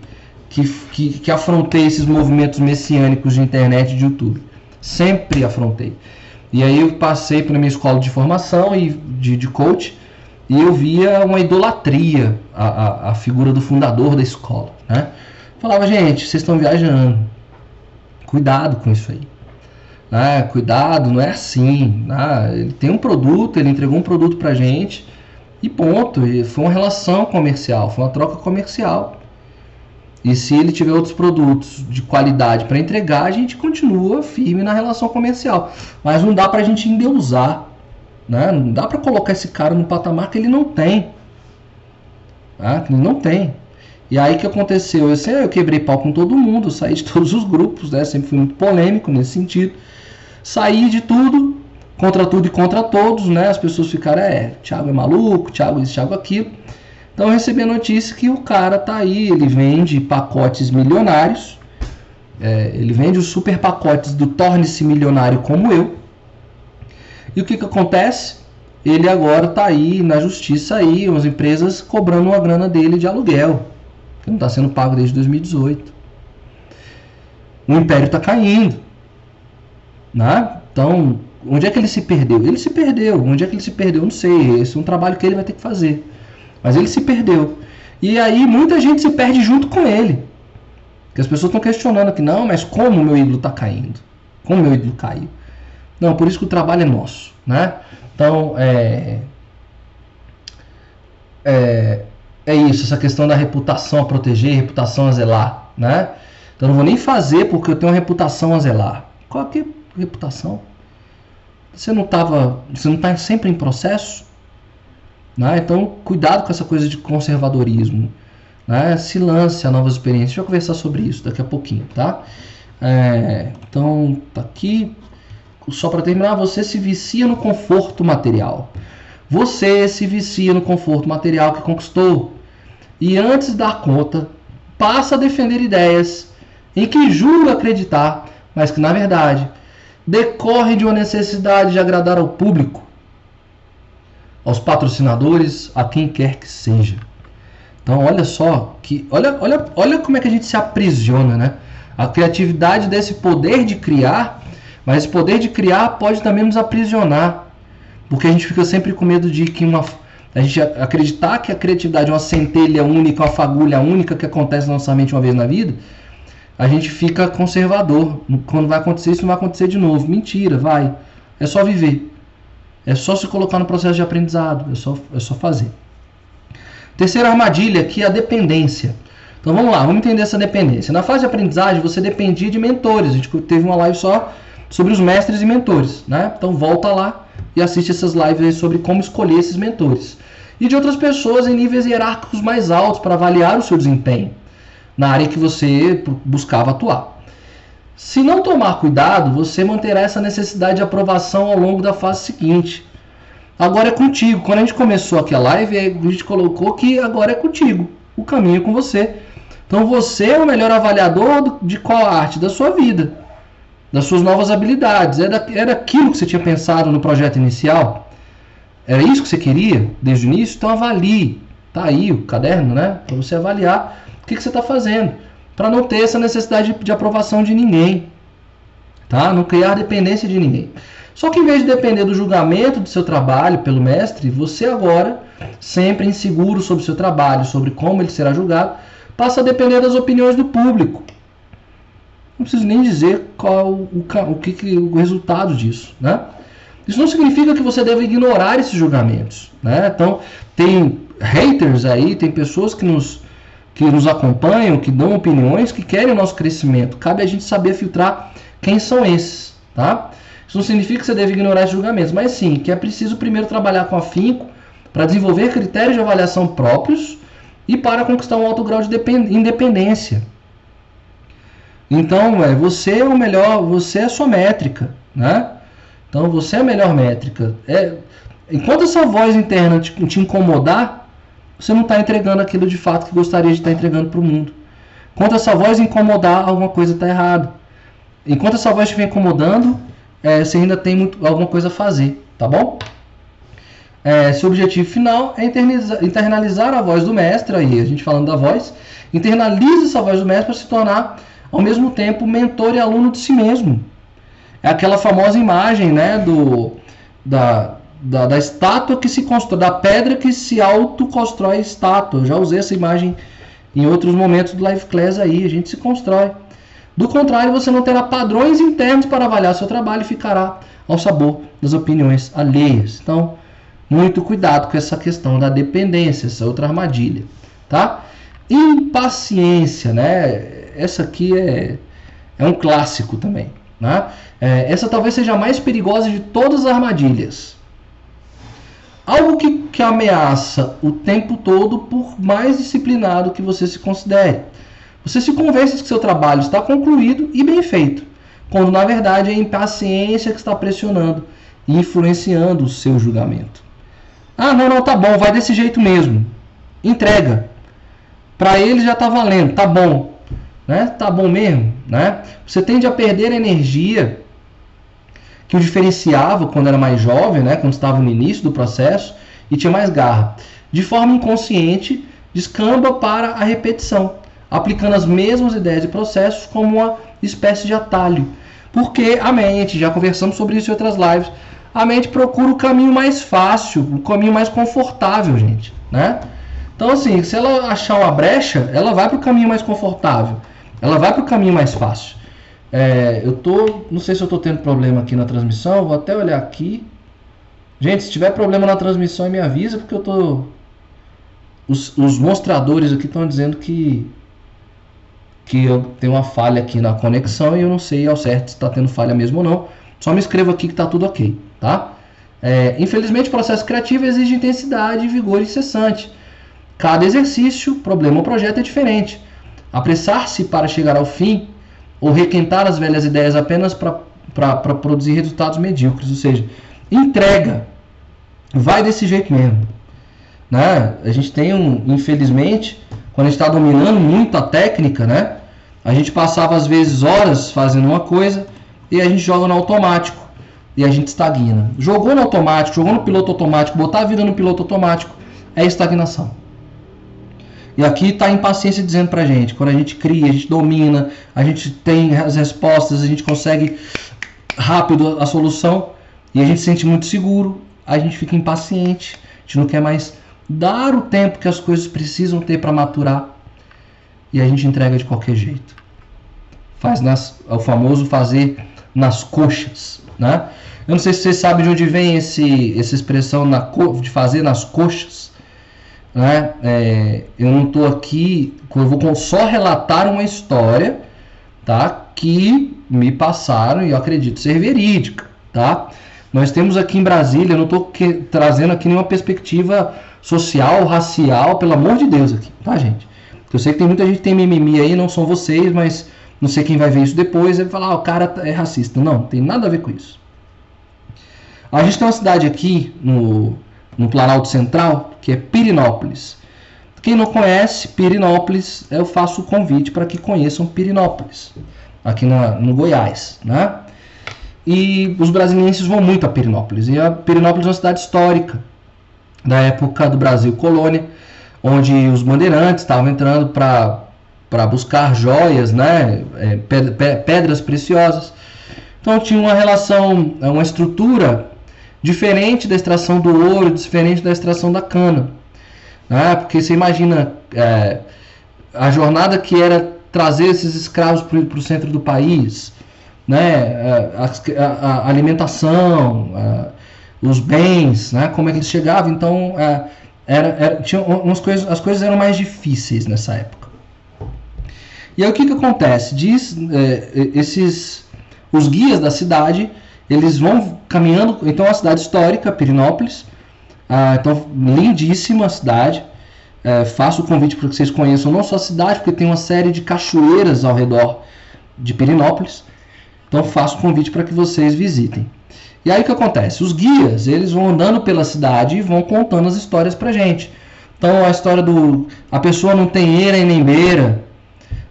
que, que, que afrontei esses movimentos messiânicos de internet e de YouTube. Sempre afrontei. E aí eu passei para minha escola de formação e de, de coach e eu via uma idolatria a, a, a figura do fundador da escola, né? Falava, gente, vocês estão viajando. Cuidado com isso aí. Ah, cuidado, não é assim. Ah, ele tem um produto, ele entregou um produto pra gente e ponto. E foi uma relação comercial, foi uma troca comercial. E se ele tiver outros produtos de qualidade para entregar, a gente continua firme na relação comercial. Mas não dá para a gente endeusar. Né? Não dá para colocar esse cara no patamar que ele não tem. Tá? Ele não tem. E aí que aconteceu? Eu, sei, eu quebrei pau com todo mundo, saí de todos os grupos, né? sempre fui muito polêmico nesse sentido. Saí de tudo, contra tudo e contra todos, né? As pessoas ficaram, é, Thiago é maluco, Thiago isso, Thiago aquilo. Então eu recebi a notícia que o cara tá aí, ele vende pacotes milionários, é, ele vende os super pacotes do Torne-se Milionário como eu. E o que que acontece? Ele agora tá aí na justiça aí, as empresas cobrando uma grana dele de aluguel, que não está sendo pago desde 2018. O império está caindo. Né? Então, onde é que ele se perdeu? Ele se perdeu. Onde é que ele se perdeu? Não sei. Esse é um trabalho que ele vai ter que fazer. Mas ele se perdeu. E aí muita gente se perde junto com ele. Que as pessoas estão questionando aqui, não, mas como o meu ídolo está caindo? Como o meu ídolo caiu? Não, por isso que o trabalho é nosso. Né? Então, é, é, é isso, essa questão da reputação a proteger, reputação a zelar. Né? Então, eu não vou nem fazer porque eu tenho uma reputação a zelar. Qual que é reputação? Você não estava, você não está sempre em processo? Né? Então, cuidado com essa coisa de conservadorismo. Né? Se lance a novas experiências. Deixa eu conversar sobre isso daqui a pouquinho, tá? É, então, tá aqui. Só para terminar, você se vicia no conforto material. Você se vicia no conforto material que conquistou. E antes dar conta, passa a defender ideias em que julga acreditar, mas que na verdade decorre de uma necessidade de agradar ao público, aos patrocinadores, a quem quer que seja. Então, olha só que olha, olha, olha como é que a gente se aprisiona, né? A criatividade desse poder de criar, mas esse poder de criar pode também nos aprisionar, porque a gente fica sempre com medo de que uma a gente acreditar que a criatividade é uma centelha única, uma fagulha única que acontece na nossa mente uma vez na vida, a gente fica conservador. Quando vai acontecer isso, não vai acontecer de novo. Mentira, vai. É só viver. É só se colocar no processo de aprendizado. É só, é só fazer. Terceira armadilha, que é a dependência. Então vamos lá, vamos entender essa dependência. Na fase de aprendizagem, você dependia de mentores. A gente teve uma live só sobre os mestres e mentores. Né? Então volta lá e assiste essas lives sobre como escolher esses mentores. E de outras pessoas em níveis hierárquicos mais altos para avaliar o seu desempenho na área que você buscava atuar. Se não tomar cuidado, você manterá essa necessidade de aprovação ao longo da fase seguinte. Agora é contigo. Quando a gente começou aqui a live, a gente colocou que agora é contigo. O caminho é com você. Então você é o melhor avaliador de qual arte? Da sua vida, das suas novas habilidades. Era, era aquilo que você tinha pensado no projeto inicial? Era isso que você queria desde o início? Então avalie. Tá aí o caderno, né? Para você avaliar que, que você está fazendo? Para não ter essa necessidade de, de aprovação de ninguém. Tá? Não criar dependência de ninguém. Só que em vez de depender do julgamento do seu trabalho pelo mestre, você agora, sempre inseguro sobre o seu trabalho, sobre como ele será julgado, passa a depender das opiniões do público. Não preciso nem dizer qual o, o, que, o resultado disso. Né? Isso não significa que você deve ignorar esses julgamentos. Né? Então, tem haters aí, tem pessoas que nos que nos acompanham, que dão opiniões, que querem o nosso crescimento. Cabe a gente saber filtrar quem são esses, tá? Isso não significa que você deve ignorar esses julgamentos, mas sim que é preciso primeiro trabalhar com afinco para desenvolver critérios de avaliação próprios e para conquistar um alto grau de independência. Então, é, você é o melhor, você é a sua métrica, né? Então, você é a melhor métrica. É, enquanto essa voz interna te, te incomodar, você não está entregando aquilo de fato que gostaria de estar tá entregando para o mundo. Enquanto essa voz incomodar, alguma coisa está errada. Enquanto essa voz estiver incomodando, é, você ainda tem muito, alguma coisa a fazer, tá bom? É, seu objetivo final é internalizar, internalizar a voz do mestre, aí a gente falando da voz, internaliza essa voz do mestre para se tornar, ao mesmo tempo, mentor e aluno de si mesmo. É aquela famosa imagem né, do, da, da, da estátua que se constrói, da pedra que se autoconstrói estátua. Eu já usei essa imagem em outros momentos do Live Class aí, a gente se constrói. Do contrário, você não terá padrões internos para avaliar seu trabalho e ficará ao sabor das opiniões alheias. Então, muito cuidado com essa questão da dependência, essa outra armadilha, tá? Impaciência, né? Essa aqui é, é um clássico também. Né? É, essa talvez seja a mais perigosa de todas as armadilhas. Algo que, que ameaça o tempo todo, por mais disciplinado que você se considere. Você se convence que seu trabalho está concluído e bem feito, quando na verdade é a impaciência que está pressionando e influenciando o seu julgamento. Ah, não, não, tá bom, vai desse jeito mesmo. Entrega. Para ele já tá valendo, tá bom né? Tá bom mesmo, né? Você tende a perder a energia que o diferenciava quando era mais jovem, né? Quando estava no início do processo e tinha mais garra. De forma inconsciente, descamba para a repetição, aplicando as mesmas ideias e processos como uma espécie de atalho. Porque a mente, já conversamos sobre isso em outras lives, a mente procura o caminho mais fácil, o caminho mais confortável, gente, né? Então, assim, se ela achar uma brecha, ela vai para o caminho mais confortável. Ela vai para o caminho mais fácil. É, eu tô, não sei se eu estou tendo problema aqui na transmissão, vou até olhar aqui. Gente, se tiver problema na transmissão, me avisa porque eu tô os, os mostradores aqui estão dizendo que que eu tenho uma falha aqui na conexão e eu não sei ao certo se está tendo falha mesmo ou não. Só me escreva aqui que está tudo ok, tá? É, infelizmente, o processo criativo exige intensidade vigor incessante. Cada exercício, problema ou projeto é diferente. Apressar-se para chegar ao fim ou requentar as velhas ideias apenas para produzir resultados medíocres, ou seja, entrega. Vai desse jeito mesmo. Né? A gente tem um, infelizmente, quando a gente está dominando muito a técnica, né? A gente passava às vezes horas fazendo uma coisa e a gente joga no automático e a gente estagna. Jogou no automático, jogou no piloto automático, botar a vida no piloto automático é estagnação. E aqui está a impaciência dizendo para a gente, quando a gente cria, a gente domina, a gente tem as respostas, a gente consegue rápido a solução e a gente se sente muito seguro, a gente fica impaciente, a gente não quer mais dar o tempo que as coisas precisam ter para maturar e a gente entrega de qualquer jeito. Faz nas, é o famoso fazer nas coxas, né? Eu não sei se vocês sabem de onde vem esse, essa expressão na, de fazer nas coxas né? É, eu não estou aqui, eu vou só relatar uma história, tá? Que me passaram e eu acredito ser verídica, tá? Nós temos aqui em Brasília, eu não estou trazendo aqui nenhuma perspectiva social, racial, pelo amor de Deus aqui, tá, gente? Eu sei que tem muita gente que tem mimimi aí, não são vocês, mas não sei quem vai ver isso depois e vai falar, ah, o cara é racista. Não, tem nada a ver com isso. A gente tem uma cidade aqui no, no Planalto Central, que é Pirinópolis. Quem não conhece Pirinópolis, eu faço o convite para que conheçam Pirinópolis, aqui na, no Goiás. Né? E os brasileiros vão muito a Pirinópolis. E a Pirinópolis é uma cidade histórica, da época do Brasil colônia, onde os bandeirantes estavam entrando para buscar joias, né? É, pedras preciosas. Então tinha uma relação, uma estrutura Diferente da extração do ouro, diferente da extração da cana. Né? Porque você imagina é, a jornada que era trazer esses escravos para o centro do país, né? É, a, a, a alimentação, a, é, os bens, né? como é que eles chegavam. Então, é, era, era, tinha umas coisas, as coisas eram mais difíceis nessa época. E aí o que, que acontece? Diz, é, esses, os guias da cidade eles vão caminhando, então é uma cidade histórica, Pirinópolis, ah, então lindíssima a cidade. É, faço o convite para que vocês conheçam não só a cidade, porque tem uma série de cachoeiras ao redor de Pirinópolis. Então faço o convite para que vocês visitem. E aí o que acontece? Os guias, eles vão andando pela cidade e vão contando as histórias pra gente. Então a história do a pessoa não tem eira e nem beira,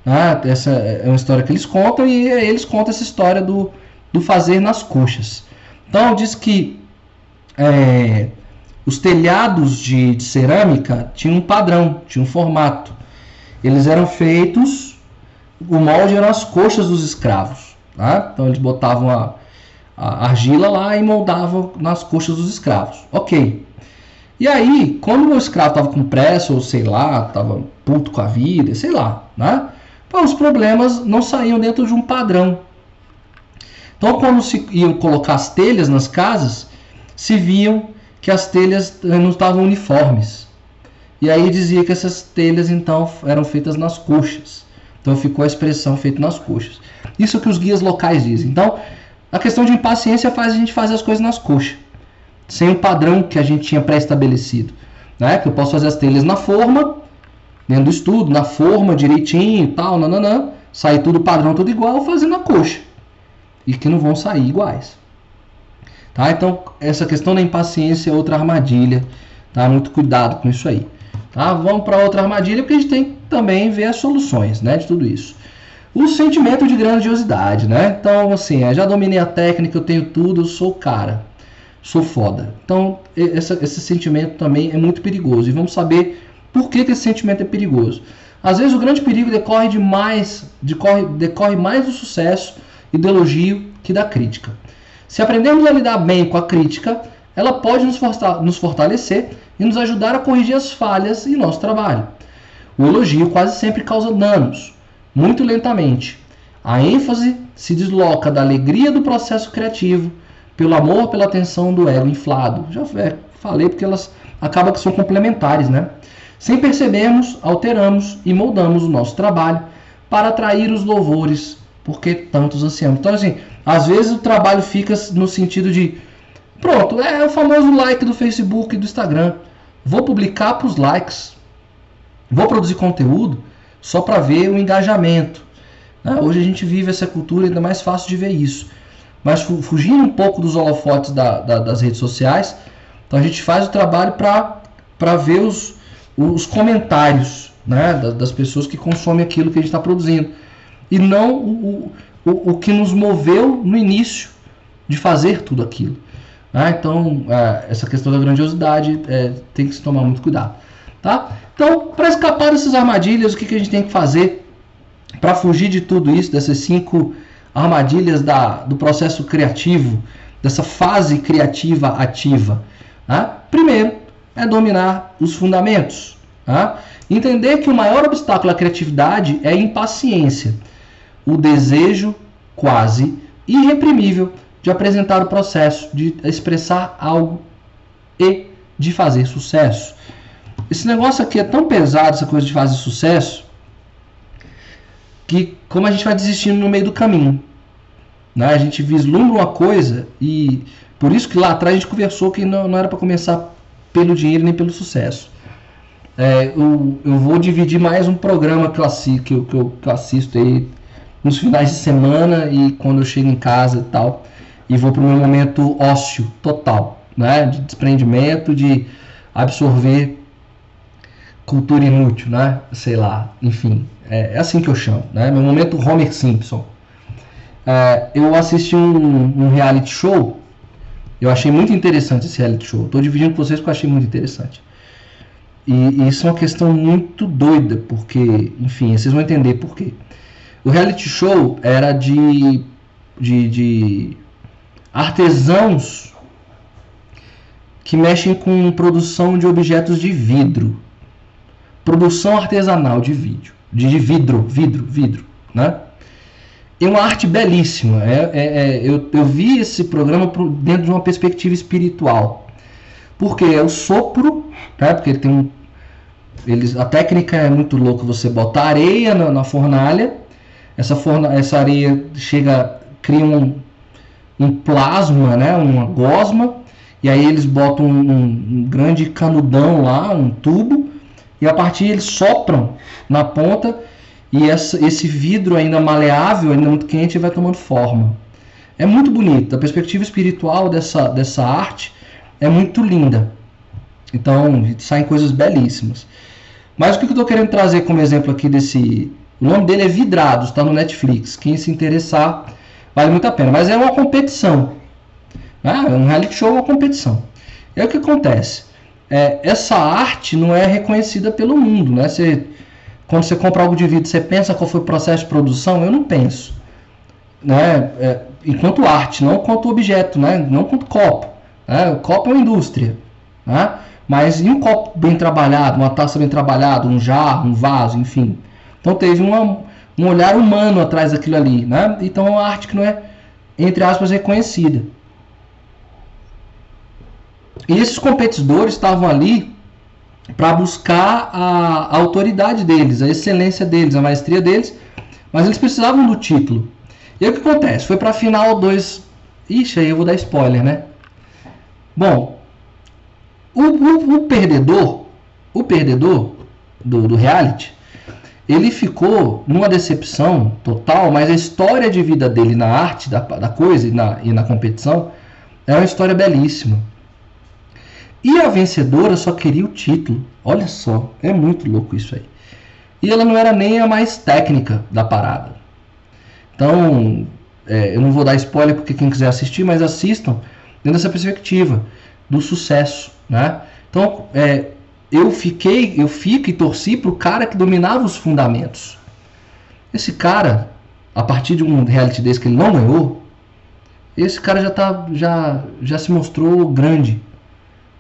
ah, essa é uma história que eles contam e eles contam essa história do do fazer nas coxas. Então diz que é, os telhados de, de, cerâmica tinham um padrão, tinham um formato. Eles eram feitos, o molde eram as coxas dos escravos. Tá? Então eles botavam a, a argila lá e moldavam nas coxas dos escravos. Ok. E aí, quando o escravo estava com pressa, ou sei lá, estava puto com a vida, sei lá, né? os problemas não saíam dentro de um padrão. Então, quando se iam colocar as telhas nas casas, se viam que as telhas eh, não estavam uniformes. E aí dizia que essas telhas então eram feitas nas coxas. Então ficou a expressão feito nas coxas. Isso que os guias locais dizem. Então, a questão de impaciência faz a gente fazer as coisas nas coxas, sem o padrão que a gente tinha pré-estabelecido. Né? Que eu posso fazer as telhas na forma, dentro do estudo, na forma direitinho e tal, nananã, sair tudo padrão, tudo igual, fazendo na coxa. E que não vão sair iguais. Tá? Então, essa questão da impaciência é outra armadilha. Tá? Muito cuidado com isso aí. Tá? Vamos para outra armadilha, porque a gente tem que também ver as soluções né, de tudo isso. O sentimento de grandiosidade, né? Então, assim, eu já dominei a técnica, eu tenho tudo, eu sou cara, sou foda. Então, essa, esse sentimento também é muito perigoso. E vamos saber por que, que esse sentimento é perigoso. Às vezes o grande perigo decorre de mais, decorre, decorre mais do sucesso e do elogio que da crítica. Se aprendemos a lidar bem com a crítica, ela pode nos fortalecer e nos ajudar a corrigir as falhas em nosso trabalho. O elogio quase sempre causa danos, muito lentamente. A ênfase se desloca da alegria do processo criativo pelo amor pela atenção do ego inflado. Já falei porque elas acabam que são complementares, né? Sem percebermos, alteramos e moldamos o nosso trabalho para atrair os louvores, porque tantos ansiamos. Então, assim, às vezes o trabalho fica no sentido de Pronto, é o famoso like do Facebook e do Instagram. Vou publicar para os likes. Vou produzir conteúdo só para ver o engajamento. Ah, hoje a gente vive essa cultura, ainda mais fácil de ver isso. Mas fugindo um pouco dos holofotes da, da, das redes sociais, então a gente faz o trabalho para ver os, os comentários né, das, pessoas que consomem aquilo que a gente está produzindo. E não o, o, o que nos moveu no início de fazer tudo aquilo. Ah, então, é, essa questão da grandiosidade é, tem que se tomar muito cuidado. Tá? Então, para escapar dessas armadilhas, o que, que a gente tem que fazer para fugir de tudo isso, dessas cinco armadilhas da, do processo criativo, dessa fase criativa ativa? Tá? Primeiro, é dominar os fundamentos. Tá? Entender que o maior obstáculo à criatividade é a impaciência, o desejo quase irreprimível de apresentar o processo, de expressar algo e de fazer sucesso. Esse negócio aqui é tão pesado, essa coisa de fazer sucesso, que como a gente vai desistindo no meio do caminho. Né? A gente vislumbra uma coisa e por isso que lá atrás a gente conversou que não, não era para começar pelo dinheiro nem pelo sucesso. É, eu, eu, vou dividir mais um programa que eu, que eu, que eu assisto aí nos finais de semana e quando eu chego em casa e tal e vou para o meu momento ócio total, né? de desprendimento, de absorver cultura inútil, né? sei lá, enfim, é, é assim que eu chamo, né? meu momento Homer Simpson. É, eu assisti um, um, reality show, eu achei muito interessante esse reality show, estou dividindo com vocês porque eu achei muito interessante. E, e isso é uma questão muito doida, porque, enfim, vocês vão entender por quê. O reality show era de, de, de artesãos que mexem com produção de objetos de vidro. Produção artesanal de vídeo, de, de vidro, vidro, vidro, né? É uma arte belíssima. É, é, é, eu, eu vi esse programa dentro de uma perspectiva espiritual. Porque é o sopro, né? porque tem um. Eles, a técnica é muito louca. Você botar areia na, na fornalha, essa, forna, essa areia chega, cria um, um plasma, né, uma gosma, e aí eles botam um, um, grande canudão lá, um tubo, e a partir eles sopram na ponta e essa, esse vidro ainda maleável, ainda muito quente, vai tomando forma. É muito bonito. A perspectiva espiritual dessa, dessa arte é muito linda. Então, saem coisas belíssimas. Mas o que eu estou querendo trazer como exemplo aqui desse. O nome dele é Vidrados, está no Netflix. Quem se interessar, vale muito a pena. Mas é uma competição. Né? Um reality show é uma competição. E aí o que acontece? É, essa arte não é reconhecida pelo mundo. Né? Você, quando você compra algo de vidro, você pensa qual foi o processo de produção? Eu não penso. Né? É, enquanto arte, não quanto objeto, né? não quanto copo. Né? O copo é uma indústria. Né? Mas e um copo bem trabalhado, uma taça bem trabalhada, um jarro, um vaso, enfim. Então teve uma, um olhar humano atrás daquilo ali, né? Então é uma arte que não é, entre aspas, reconhecida. E esses competidores estavam ali para buscar a, a autoridade deles, a excelência deles, a maestria deles, mas eles precisavam do título. E aí o que acontece? Foi para a final dois. Ixi, aí eu vou dar spoiler, né? Bom, o, o, o perdedor, o perdedor do, do reality, ele ficou numa decepção total, mas a história de vida dele na arte da, da coisa e na, e na competição é uma história belíssima. E a vencedora só queria o título. Olha só, é muito louco isso aí. E ela não era nem a mais técnica da parada. Então, é, eu não vou dar spoiler porque quem quiser assistir, mas assistam dentro dessa perspectiva do sucesso, né? Então, é, eu fiquei, eu fico e torci para o cara que dominava os fundamentos. Esse cara, a partir de um reality desse que ele não ganhou, esse cara já tá, já, já se mostrou grande,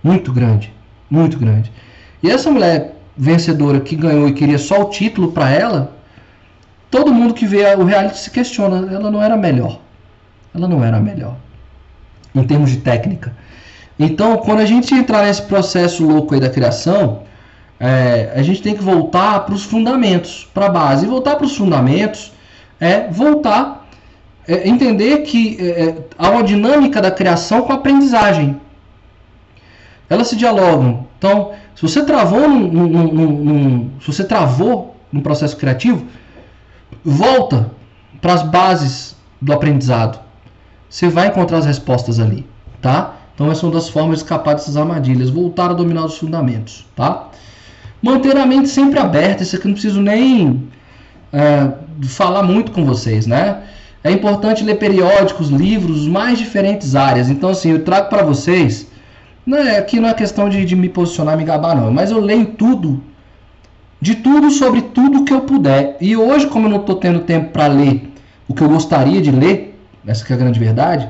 muito grande, muito grande. E essa mulher vencedora que ganhou e queria só o título para ela, todo mundo que vê o reality se questiona, ela não era melhor. Ela não era melhor em termos de técnica. Então, quando a gente entrar nesse processo louco aí da criação, é, a gente tem que voltar para os fundamentos, para a base. E voltar para os fundamentos é voltar, é, entender que é, é, há uma dinâmica da criação com a aprendizagem. Elas se dialogam. Então, se você travou num, num, num, se você travou no processo criativo, volta para as bases do aprendizado. Você vai encontrar as respostas ali, tá? Então essa é uma das formas de escapar dessas armadilhas, voltar a dominar os fundamentos, tá? Manter a mente sempre aberta, isso aqui não preciso nem é, falar muito com vocês, né? É importante ler periódicos, livros, mais diferentes áreas. Então assim, eu trago para vocês, não é, aqui não é questão de, de me posicionar, me gabar não, mas eu leio tudo, de tudo sobre tudo que eu puder. E hoje, como eu não estou tendo tempo para ler o que eu gostaria de ler, essa é a grande verdade,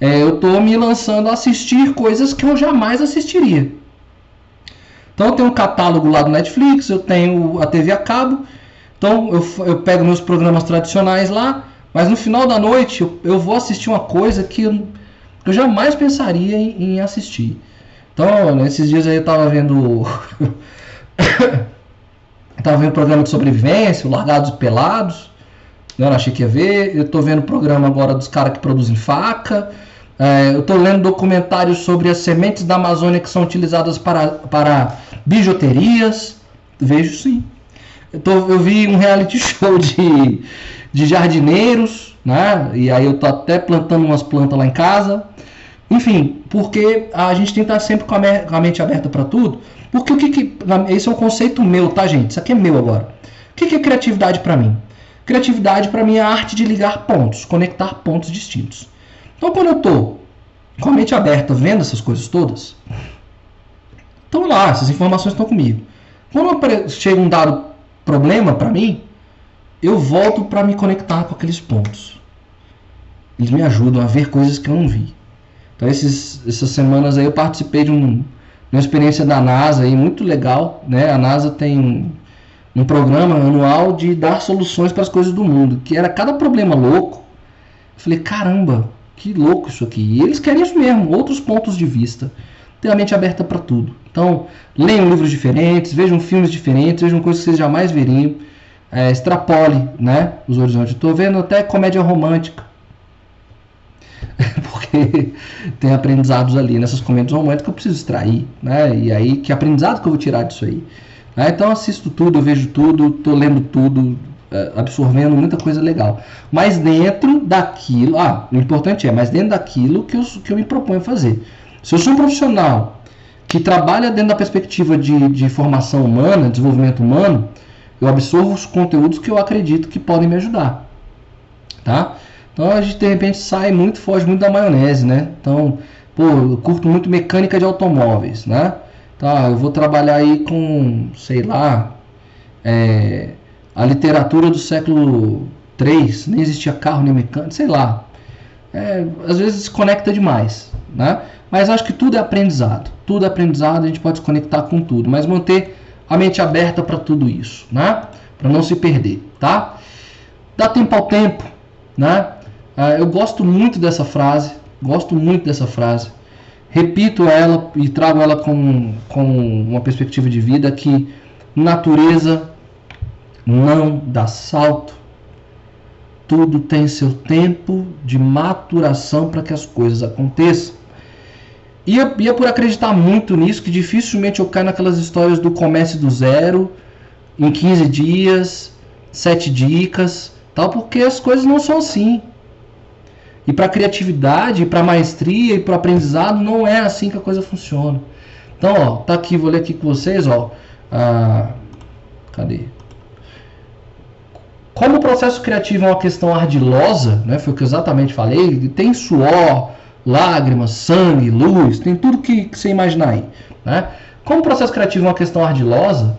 é, eu estou me lançando a assistir coisas que eu jamais assistiria. Então eu tenho um catálogo lá do Netflix, eu tenho a TV a cabo, então eu, eu pego meus programas tradicionais lá, mas no final da noite eu, eu vou assistir uma coisa que eu, eu jamais pensaria em, em, assistir. Então, nesses dias aí eu estava vendo. estava vendo programa de sobrevivência, Largados e Pelados. Eu não achei que ia ver. Eu estou vendo programa agora dos caras que produzem faca. É, eu estou lendo documentários sobre as sementes da Amazônia que são utilizadas para, para bijuterias. Vejo sim. Eu, tô, eu vi um reality show de, de jardineiros, né? E aí eu tô até plantando umas plantas lá em casa. Enfim, porque a gente tem que estar sempre com a, me, com a mente aberta para tudo. Porque o que, que. Esse é um conceito meu, tá, gente? Isso aqui é meu agora. O que, que é criatividade para mim? Criatividade para mim é a arte de ligar pontos, conectar pontos distintos. Então, quando eu estou com a mente aberta, vendo essas coisas todas, estão lá, essas informações estão comigo. Quando chega um dado problema para mim, eu volto para me conectar com aqueles pontos. Eles me ajudam a ver coisas que eu não vi. Então, esses, essas semanas aí eu participei de um, uma experiência da NASA aí muito legal. Né? A NASA tem um, programa anual de dar soluções para as coisas do mundo, que era cada problema louco. Eu falei, caramba, que louco isso aqui. E eles querem isso mesmo, outros pontos de vista. Ter a mente aberta para tudo. Então, leiam livros diferentes, vejam filmes diferentes, vejam coisas que vocês jamais veriam. É, extrapole né, os horizontes. Estou vendo até comédia romântica. Porque tem aprendizados ali nessas comédias românticas que eu preciso extrair. Né? E aí, que aprendizado que eu vou tirar disso aí? Né? Então, assisto tudo, eu vejo tudo, estou lendo tudo, é, absorvendo muita coisa legal. Mas dentro daquilo, ah, o importante é, mas dentro daquilo que eu, que eu me proponho a fazer. Se eu sou um profissional que trabalha dentro da perspectiva de, de formação humana, desenvolvimento humano, eu absorvo os conteúdos que eu acredito que podem me ajudar. Tá? Então a gente de repente sai muito, foge muito da maionese, né? Então, pô, eu curto muito mecânica de automóveis, né? Tá, eu vou trabalhar aí com, sei lá, é, a literatura do século III, nem existia carro nem mecânico, sei lá. É, às vezes se conecta demais, né? Mas acho que tudo é aprendizado. Tudo é aprendizado, a gente pode se conectar com tudo, mas manter a mente aberta para tudo isso, né? Para não se perder, tá? Dá tempo ao tempo, né? É, eu gosto muito dessa frase, gosto muito dessa frase. Repito ela e trago ela com, com uma perspectiva de vida que natureza não dá salto. Tudo tem seu tempo de maturação para que as coisas aconteçam. E é, e por acreditar muito nisso que dificilmente eu caio naquelas histórias do comece do zero, em 15 dias, 7 dicas, tal, porque as coisas não são assim. E para criatividade, para maestria e para aprendizado não é assim que a coisa funciona. Então, ó, tá aqui, vou ler aqui com vocês, ó. Ah, cadê? Como o processo criativo é uma questão ardilosa, né, foi o que eu exatamente falei, tem suor, lágrimas, sangue, luz, tem tudo que, que você imaginar aí. Né? Como o processo criativo é uma questão ardilosa,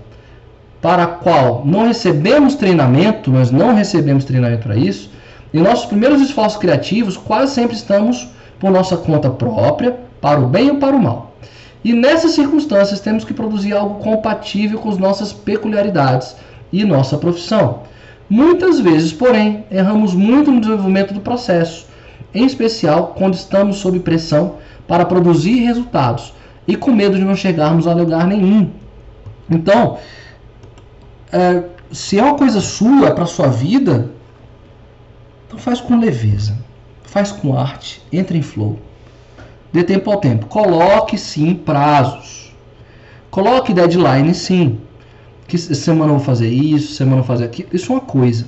para a qual não recebemos treinamento, nós não recebemos treinamento para isso, em nossos primeiros esforços criativos, quase sempre estamos por nossa conta própria, para o bem ou para o mal. E nessas circunstâncias temos que produzir algo compatível com as nossas peculiaridades e nossa profissão. Muitas vezes, porém, erramos muito no desenvolvimento do processo, em especial quando estamos sob pressão para produzir resultados e com medo de não chegarmos a lugar nenhum. Então, é, se é uma coisa sua, para sua vida, então faz com leveza, faz com arte, entre em flow. Dê tempo ao tempo. Coloque sim prazos. Coloque deadline sim. Que semana eu vou fazer isso, semana eu vou fazer aquilo. Isso é uma coisa.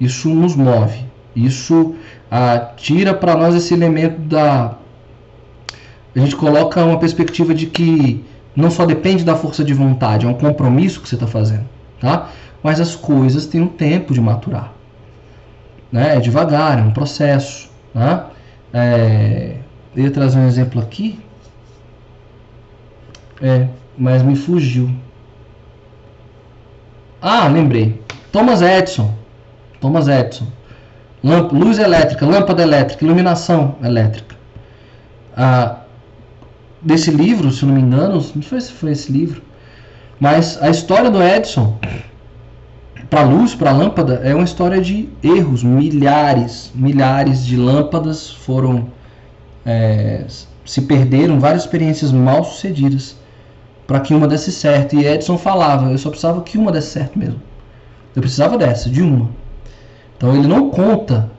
Isso nos move. Isso ah, tira para nós esse elemento da. A gente coloca uma perspectiva de que não só depende da força de vontade, é um compromisso que você está fazendo, tá? Mas as coisas têm um tempo de maturar, né? É devagar, é um processo, tá? É, eu ia trazer um exemplo aqui, é, mas me fugiu. Ah, lembrei. Thomas Edison. Thomas Edison. Lamp, luz elétrica, lâmpada elétrica, iluminação elétrica. Ah, desse livro, se não me engano, não sei se foi esse livro, mas a história do Edison para luz, para lâmpada, é uma história de erros. Milhares, milhares de lâmpadas foram é, se perderam, várias experiências mal sucedidas para que uma desse certo. E Edison falava, eu só precisava que uma desse certo mesmo. Eu precisava dessa, de uma. Então ele não conta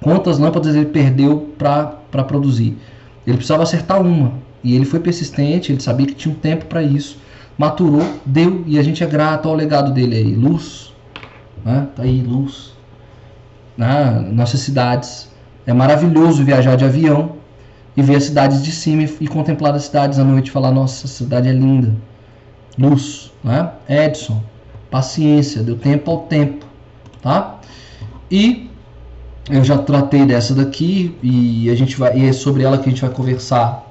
quantas lâmpadas ele perdeu para produzir. Ele precisava acertar uma. E ele foi persistente, ele sabia que tinha um tempo para isso. Maturou, deu, e a gente é grato ao legado dele aí. Luz, né? tá aí, luz. Né? Nossas cidades. É maravilhoso viajar de avião e ver as cidades de cima e, contemplar as cidades à noite e falar: Nossa, cidade é linda. Luz, né? Edson, paciência, deu tempo ao tempo, tá? E eu já tratei dessa daqui e a gente vai e é sobre ela que a gente vai conversar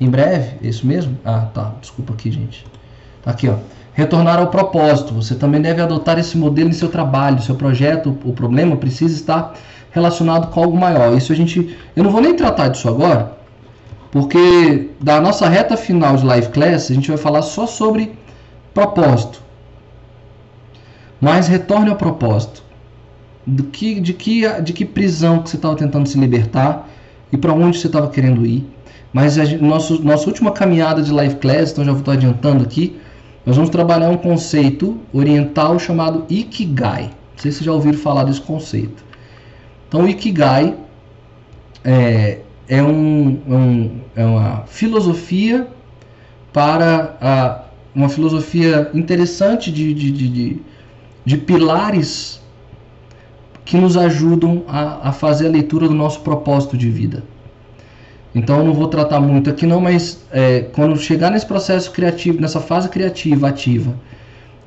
em breve. É isso mesmo? Ah, tá. Desculpa aqui, gente. Tá aqui, ó. Retornar ao propósito. Você também deve adotar esse modelo em seu trabalho, seu projeto. O problema precisa estar relacionado com algo maior. Isso a gente, eu não vou nem tratar disso agora, porque da nossa reta final de live class a gente vai falar só sobre propósito. Mas retorne ao propósito. Do que, de, que, de que prisão que você estava tentando se libertar e para onde você estava querendo ir. Mas a nosso, nossa última caminhada de live class, então já estou adiantando aqui, nós vamos trabalhar um conceito oriental chamado Ikigai. Não sei se vocês já ouviram falar desse conceito. Então, o Ikigai é, é, um, é um, é uma filosofia para a, uma filosofia interessante de, de, de, de, de pilares que nos ajudam a, a fazer a leitura do nosso propósito de vida. Então eu não vou tratar muito aqui não, mas é, quando chegar nesse processo criativo, nessa fase criativa ativa,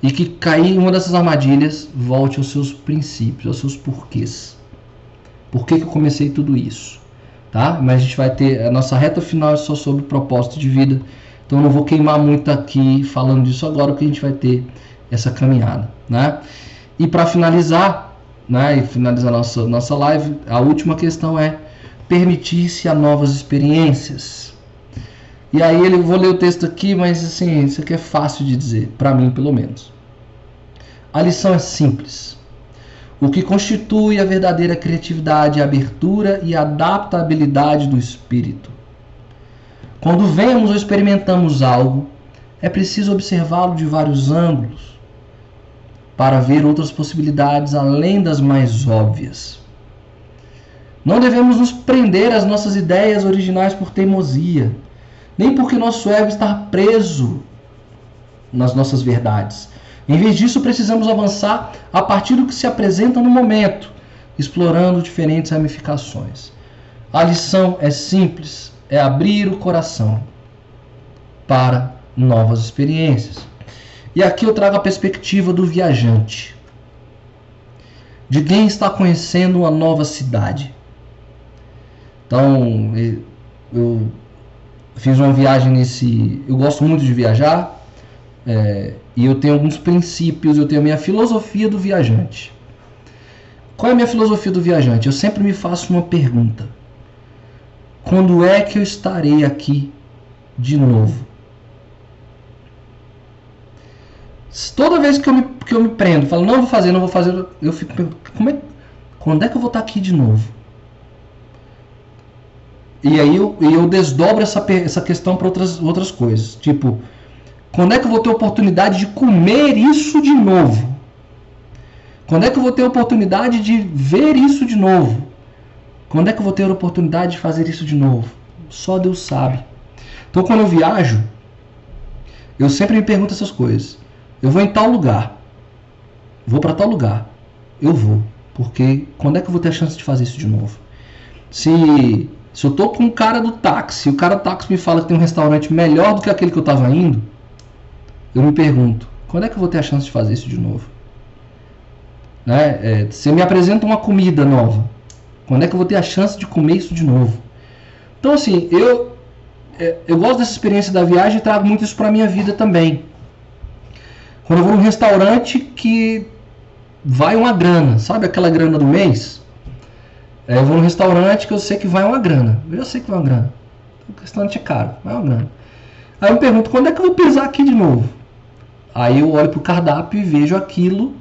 e que cair em uma dessas armadilhas, volte aos seus princípios, aos seus porquês. Por que, que eu comecei tudo isso? Tá? Mas a gente vai ter a nossa reta final é só sobre propósito de vida. Então eu não vou queimar muito aqui falando disso agora, porque a gente vai ter essa caminhada, né? E para finalizar, né, e finalizar nossa nossa live, a última questão é permitir-se a novas experiências. E aí ele vou ler o texto aqui, mas assim, isso aqui é fácil de dizer, para mim pelo menos. A lição é simples. O que constitui a verdadeira criatividade é a abertura e adaptabilidade do espírito. Quando vemos ou experimentamos algo, é preciso observá-lo de vários ângulos para ver outras possibilidades além das mais óbvias. Não devemos nos prender às nossas ideias originais por teimosia, nem porque nosso ego está preso nas nossas verdades. Em vez disso, precisamos avançar a partir do que se apresenta no momento, explorando diferentes ramificações. A lição é simples: é abrir o coração para novas experiências. E aqui eu trago a perspectiva do viajante, de quem está conhecendo uma nova cidade. Então, eu fiz uma viagem nesse. Eu gosto muito de viajar é, e eu tenho alguns princípios, eu tenho a minha filosofia do viajante. Qual é a minha filosofia do viajante? Eu sempre me faço uma pergunta: quando é que eu estarei aqui de novo? Toda vez que eu me, que eu me prendo, falo, não vou fazer, não vou fazer, eu fico como é, quando é que eu vou estar aqui de novo? E aí eu, eu desdobro essa, essa questão para outras, outras coisas. Tipo, quando é que eu vou ter oportunidade de comer isso de novo? Quando é que eu vou ter oportunidade de ver isso de novo? Quando é que eu vou ter oportunidade de fazer isso de novo? Só Deus sabe. Então, quando eu viajo, eu sempre me pergunto essas coisas. Eu vou em tal lugar. Vou para tal lugar. Eu vou. Porque quando é que eu vou ter a chance de fazer isso de novo? Se, se eu tô com um cara do táxi, o cara do táxi me fala que tem um restaurante melhor do que aquele que eu estava indo, eu me pergunto, quando é que eu vou ter a chance de fazer isso de novo? Né? É, você me apresenta uma comida nova, quando é que eu vou ter a chance de comer isso de novo? Então assim, eu é, eu gosto dessa experiência da viagem e trago muito isso para minha vida também. Quando eu vou num restaurante que vai uma grana, sabe aquela grana do mês? É, eu vou num restaurante que eu sei que vai uma grana. Eu já sei que vai uma grana. O restaurante é caro, vai uma grana. Aí eu pergunto, quando é que eu vou pisar aqui de novo? Aí eu olho pro cardápio e vejo aquilo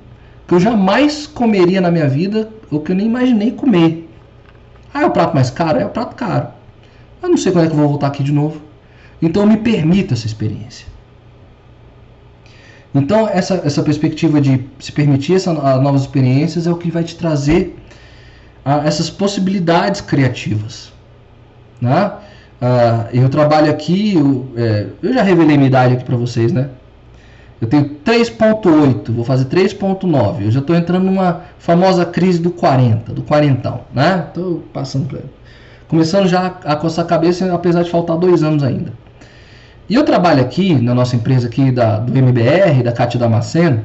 que eu jamais comeria na minha vida, ou que eu nem imaginei comer. Ah, é o prato mais caro? É o prato caro. Eu não sei quando é que eu vou voltar aqui de novo. Então eu me permito essa experiência. Então, essa, essa perspectiva de se permitir essa, novas experiências é o que vai te trazer a, essas possibilidades criativas. Né? Uh, eu trabalho aqui, eu, é, eu já revelei minha idade aqui para vocês, né? Eu tenho 3.8, vou fazer 3.9. Eu já estou entrando numa famosa crise do 40, do quarentão, né? Estou passando por Começando já a coçar a cabeça, apesar de faltar dois anos ainda. E eu trabalho aqui, na nossa empresa aqui da, do MBR, da Cátia Damasceno,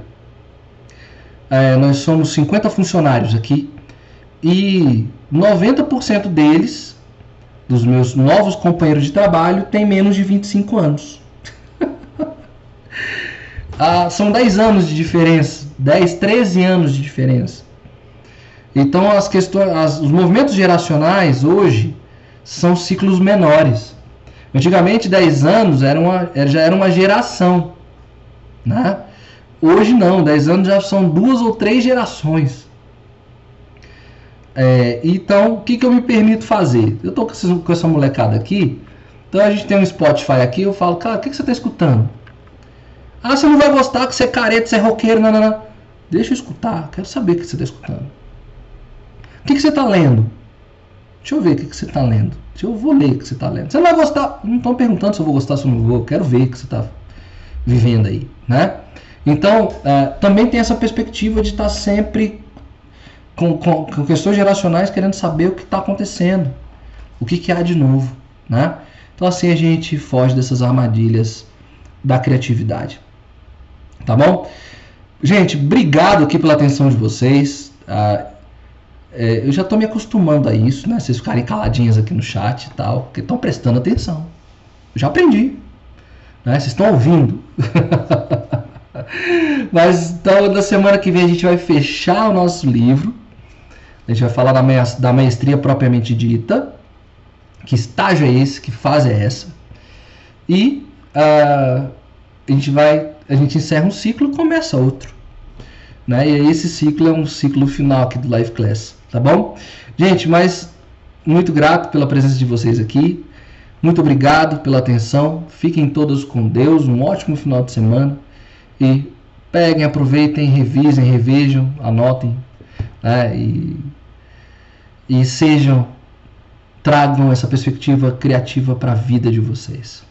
é, nós somos 50 funcionários aqui e 90% deles, dos meus novos companheiros de trabalho, tem menos de 25 anos. ah, são 10 anos de diferença, 10, 13 anos de diferença. Então as questões, as, os movimentos geracionais hoje são ciclos menores. Antigamente, 10 anos era uma, já era uma geração. Né? Hoje não, 10 anos já são duas ou três gerações. É, então, o que, que eu me permito fazer? Eu estou com, com, essa molecada aqui, então a gente tem um Spotify aqui, eu falo, cara, o que, que você está escutando? Ah, você não vai gostar que você é careta, você é roqueiro, não, não, não. Deixa eu escutar, quero saber o que você está escutando. O que, que você está lendo? Deixa eu ver o que, que você está lendo. Eu vou ler o que você está lendo. Você não vai gostar. Não estou perguntando se eu vou gostar, se eu não vou. Eu quero ver o que você está vivendo aí. Né? Então, uh, também tem essa perspectiva de estar tá sempre com, com, com, questões geracionais querendo saber o que está acontecendo. O que, que há de novo. Né? Então, assim a gente foge dessas armadilhas da criatividade. Tá bom? Gente, obrigado aqui pela atenção de vocês. Uh, é, eu já estou me acostumando a isso, né? Vocês ficarem caladinhas aqui no chat e tal, porque estão prestando atenção. Eu já aprendi. Né? Vocês estão ouvindo. Mas então, na semana que vem a gente vai fechar o nosso livro. A gente vai falar da, maestria propriamente dita. Que estágio é esse? Que fase é essa? E uh, a gente vai. A gente encerra um ciclo começa outro. Né? E esse ciclo é um ciclo final aqui do Live Class. Tá bom? Gente, mas muito grato pela presença de vocês aqui. Muito obrigado pela atenção. Fiquem todos com Deus. Um ótimo final de semana. E peguem, aproveitem, revisem, revejam, anotem. Né? E, e sejam, tragam essa perspectiva criativa para a vida de vocês.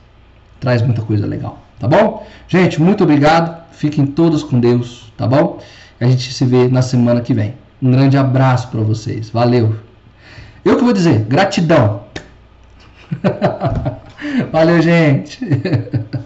Traz muita coisa legal. Tá bom? Gente, muito obrigado. Fiquem todos com Deus. Tá bom? A gente se vê na semana que vem. Um grande abraço para vocês. Valeu. Eu que vou dizer, gratidão. Valeu, gente.